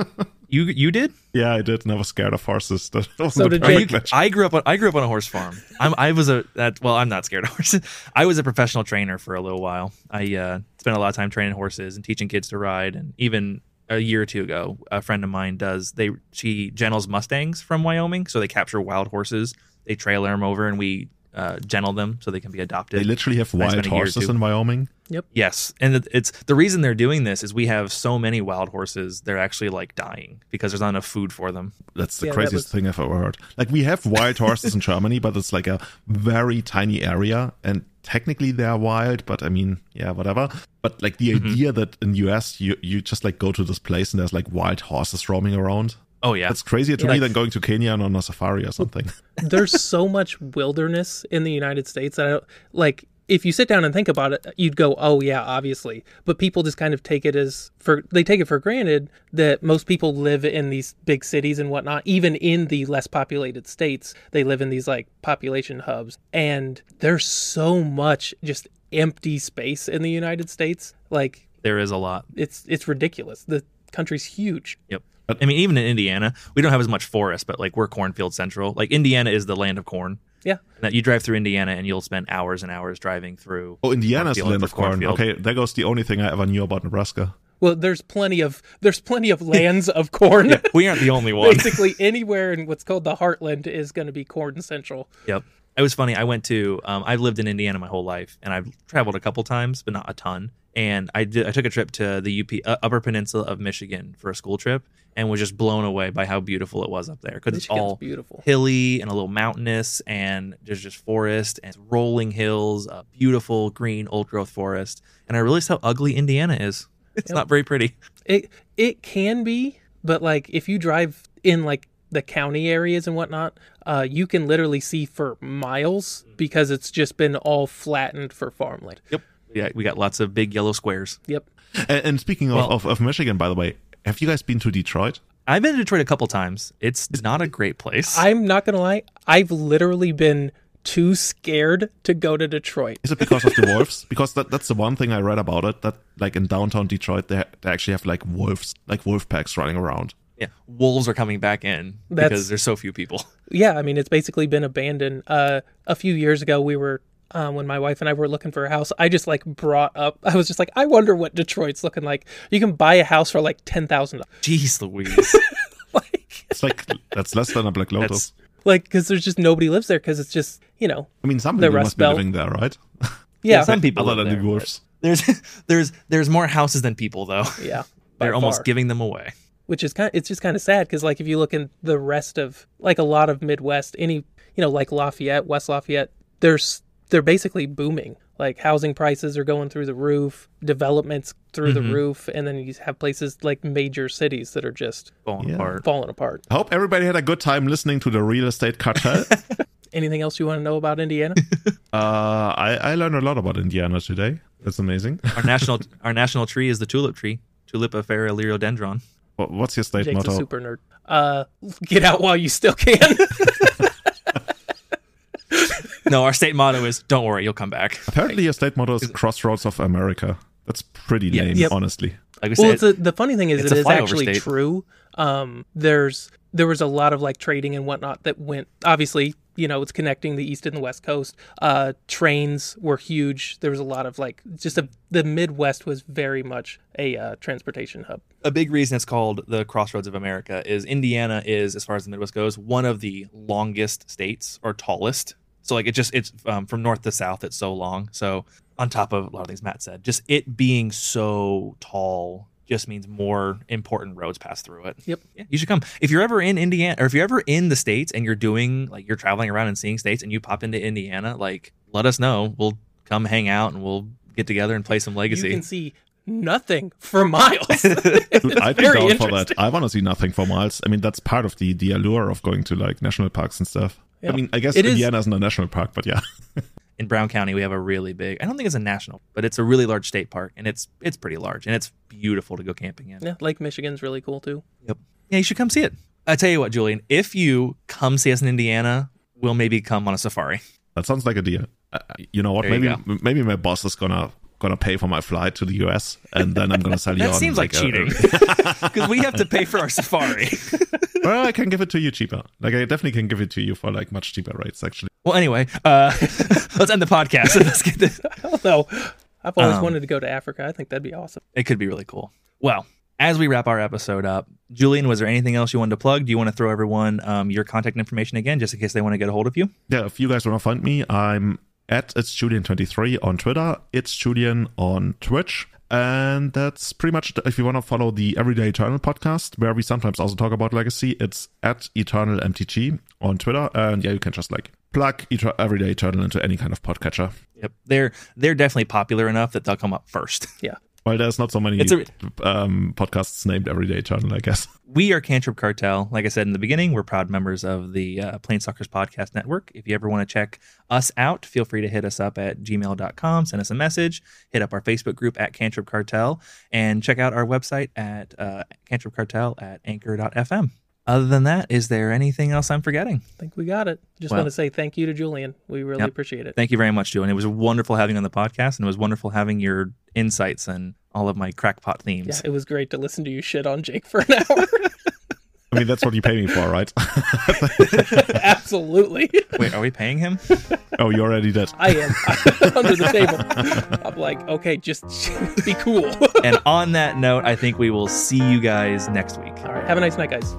[LAUGHS] you you did. yeah, I did. Never scared of horses. [LAUGHS] That So did you- I grew up on I grew up on a horse farm. I'm I was a that well I'm not scared of horses. I was a professional trainer for a little while. I uh, spent a lot of time training horses and teaching kids to ride. And even a year or two ago, a friend of mine does they she gentles mustangs from Wyoming, so they capture wild horses. They trailer them over, and we uh, gentle them so they can be adopted. They literally have I wild spent a year or horses in Wyoming. Yep. Yes, and it's the reason they're doing this is we have so many wild horses they're actually like dying because there's not enough food for them. That's the Yeah, that craziest was- thing I've ever heard. Like we have wild horses in Germany, but it's like a very tiny area, and technically they are wild. But I mean, yeah, whatever. But like the Mm-hmm. idea that in US you you just like go to this place and there's like wild horses roaming around. Oh yeah, That's crazier to Yeah, me than going to Kenya and on a safari or something. [LAUGHS] There's so much wilderness in the United States that I don't like. If you sit down and think about it, you'd go, "Oh yeah, obviously." But people just kind of take it as for they take it for granted that most people live in these big cities and whatnot. Even in the less populated states, they live in these like population hubs, and there's so much just empty space in the United States. Like there is a lot. it's it's ridiculous. The country's huge. Yep. I mean, even in Indiana, we don't have as much forest, but like we're cornfield central. Like Indiana is the land of corn. Yeah. That you drive through Indiana and you'll spend hours and hours driving through. Oh, Indiana's the land of corn. cornfield. Okay, there goes the only thing I ever knew about Nebraska. Well, there's plenty of there's plenty of lands of corn. We aren't the only [LAUGHS] one. Basically, anywhere in what's called the heartland is going to be corn central. Yep. It was funny. I went to. Um, I've lived in Indiana my whole life, and I've traveled a couple times, but not a ton. And I did. I took a trip to the UP uh, Upper Peninsula of Michigan for a school trip, and was just blown away by how beautiful it was up there because it's all beautiful. hilly and a little mountainous, and there's just forest and rolling hills, a beautiful green old growth forest. And I realized how ugly Indiana is. [LAUGHS] It's Yep. not very pretty. It it can be, but like if you drive in like the county areas and whatnot, uh, you can literally see for miles because it's just been all flattened for farmland. Yep. Yeah, we got lots of big yellow squares. Yep. And, and speaking of, Well- of, of Michigan, by the way, have you guys been to Detroit? I've been to Detroit a couple times. It's not a great place. I'm not gonna lie. I've literally been too scared to go to Detroit. Is it because of the [LAUGHS] wolves? Because that, that's the one thing I read about it. That like in downtown Detroit, they, they actually have like wolves, like wolf packs running around. yeah, wolves are coming back in That's- because there's so few people. Yeah, I mean it's basically been abandoned. Uh, a few years ago, we were uh, when my wife and I were looking for a house. I just like brought up. [LAUGHS] I was just like, I wonder what Detroit's looking like. You can buy a house for like ten thousand dollars. Jeez Louise. [LAUGHS] Like, It's like that's less than a Black Lotus. That's like because there's just nobody lives there because it's just you know I mean, some people Rust must be Belt. living there, right? [LAUGHS] yeah some people Other live than the there. There's there's there's more houses than people though. yeah by They're almost giving them away. which is kind it's just kind of sad because like if you look in the rest of like a lot of midwest any you know like lafayette west lafayette there's they're basically booming like housing prices are going through the roof developments through Mm-hmm. the roof and then you have places like major cities that are just Falling Yeah. apart. falling apart I hope everybody had a good time listening to the real estate cartel. [LAUGHS] anything else you want to know about indiana [LAUGHS] uh, I, I learned a lot about Indiana today. That's amazing. Our national [LAUGHS] our national tree is the tulip tree, tulipifera Liriodendron. What- What's your state jake's a motto? super nerd uh get out while you still can No, our state motto is "Don't worry, you'll come back." Apparently, your state motto is Crossroads of America. That's pretty Yeah. lame, Yep. honestly. Like we well, said, it's a, the funny thing is, it's it a is flyover actually state. true. Um, there's there was a lot of like trading and whatnot that went. Obviously, you know, it's connecting the east and the west coast. Uh, trains were huge. There was a lot of like just a, the Midwest was very much a uh, transportation hub. a big reason it's called the Crossroads of America is Indiana is, as far as the Midwest goes, one of the longest states or tallest. So like it just it's um, from north to south. It's so long. So on top of a lot of things Matt said, just it being so tall just means more important roads pass through it. Yep. Yeah, you should come if you're ever in Indiana or if you're ever in the states and you're doing like you're traveling around and seeing states and you pop into Indiana, like let us know. We'll come hang out and we'll get together and play some Legacy. You can see nothing for miles. [LAUGHS] [LAUGHS] I'd be very down for that. I want to see nothing for miles. I mean, that's part of the, the allure of going to like national parks and stuff. Yeah. I mean, I guess It is- Indiana isn't a national park, but yeah. [LAUGHS] in Brown County, we have a really big. I don't think it's a national, but it's a really large state park, and it's it's pretty large, and it's beautiful to go camping in. yeah, Lake Michigan's really cool too. Yep. Yeah, you should come see it. I tell you what, Julian, if you come see us in Indiana, we'll maybe come on a safari. That sounds like a deal. Uh, you know what? There maybe maybe my boss is gonna gonna pay for my flight to the US, and then I'm gonna sell you. [LAUGHS] That on, seems like, a- cheating [LAUGHS] [LAUGHS] because we have to pay for our safari. well, I can give it to you cheaper. Like I definitely can give it to you for like much cheaper rates, actually. well, anyway, uh, let's end the podcast. Let's get this. I don't know. I've always Um, wanted to go to Africa. I think that'd be awesome. It could be really cool. Well, as we wrap our episode up, Julian, was there anything else you wanted to plug? Do you want to throw everyone um, your contact information again, just in case they want to get a hold of you? Yeah, if you guys want to find me, I'm at it's Julian23 on Twitter. It's Julian on Twitch. And that's pretty much it. if you want to follow the Everyday Eternal podcast, where we sometimes also talk about legacy, it's at Eternal MTG on Twitter. And yeah, you can just like plug Eter- Everyday Eternal into any kind of podcatcher. Yep, they're they're definitely popular enough that they'll come up first. Yeah. Well, there's not so many It's a- um, podcasts named Everyday Eternal, I guess. [LAUGHS] We are Cantrip Cartel. Like I said in the beginning, we're proud members of the uh, Planestalkers Podcast Network. If you ever want to check us out, feel free to hit us up at gmail.com, send us a message, hit up our Facebook group at Cantrip Cartel, and check out our website at uh, Cantrip Cartel at anchor.fm. Other than that, is there anything else I'm forgetting? I think we got it. Just Well- want to say thank you to Julian. We really Yep. appreciate it. Thank you very much, Julian. It was wonderful having you on the podcast, and it was wonderful having your insights and all of my crackpot Yeah, themes. it was great to listen to you shit on Jake for an [LAUGHS] hour. I mean, that's what you pay me for, right? [LAUGHS] Absolutely. Wait, are we paying him? oh, you already did. I am under the table. I'm like, okay, just be cool. and on that note, I think we will see you guys next week. All right. Have a nice night, guys.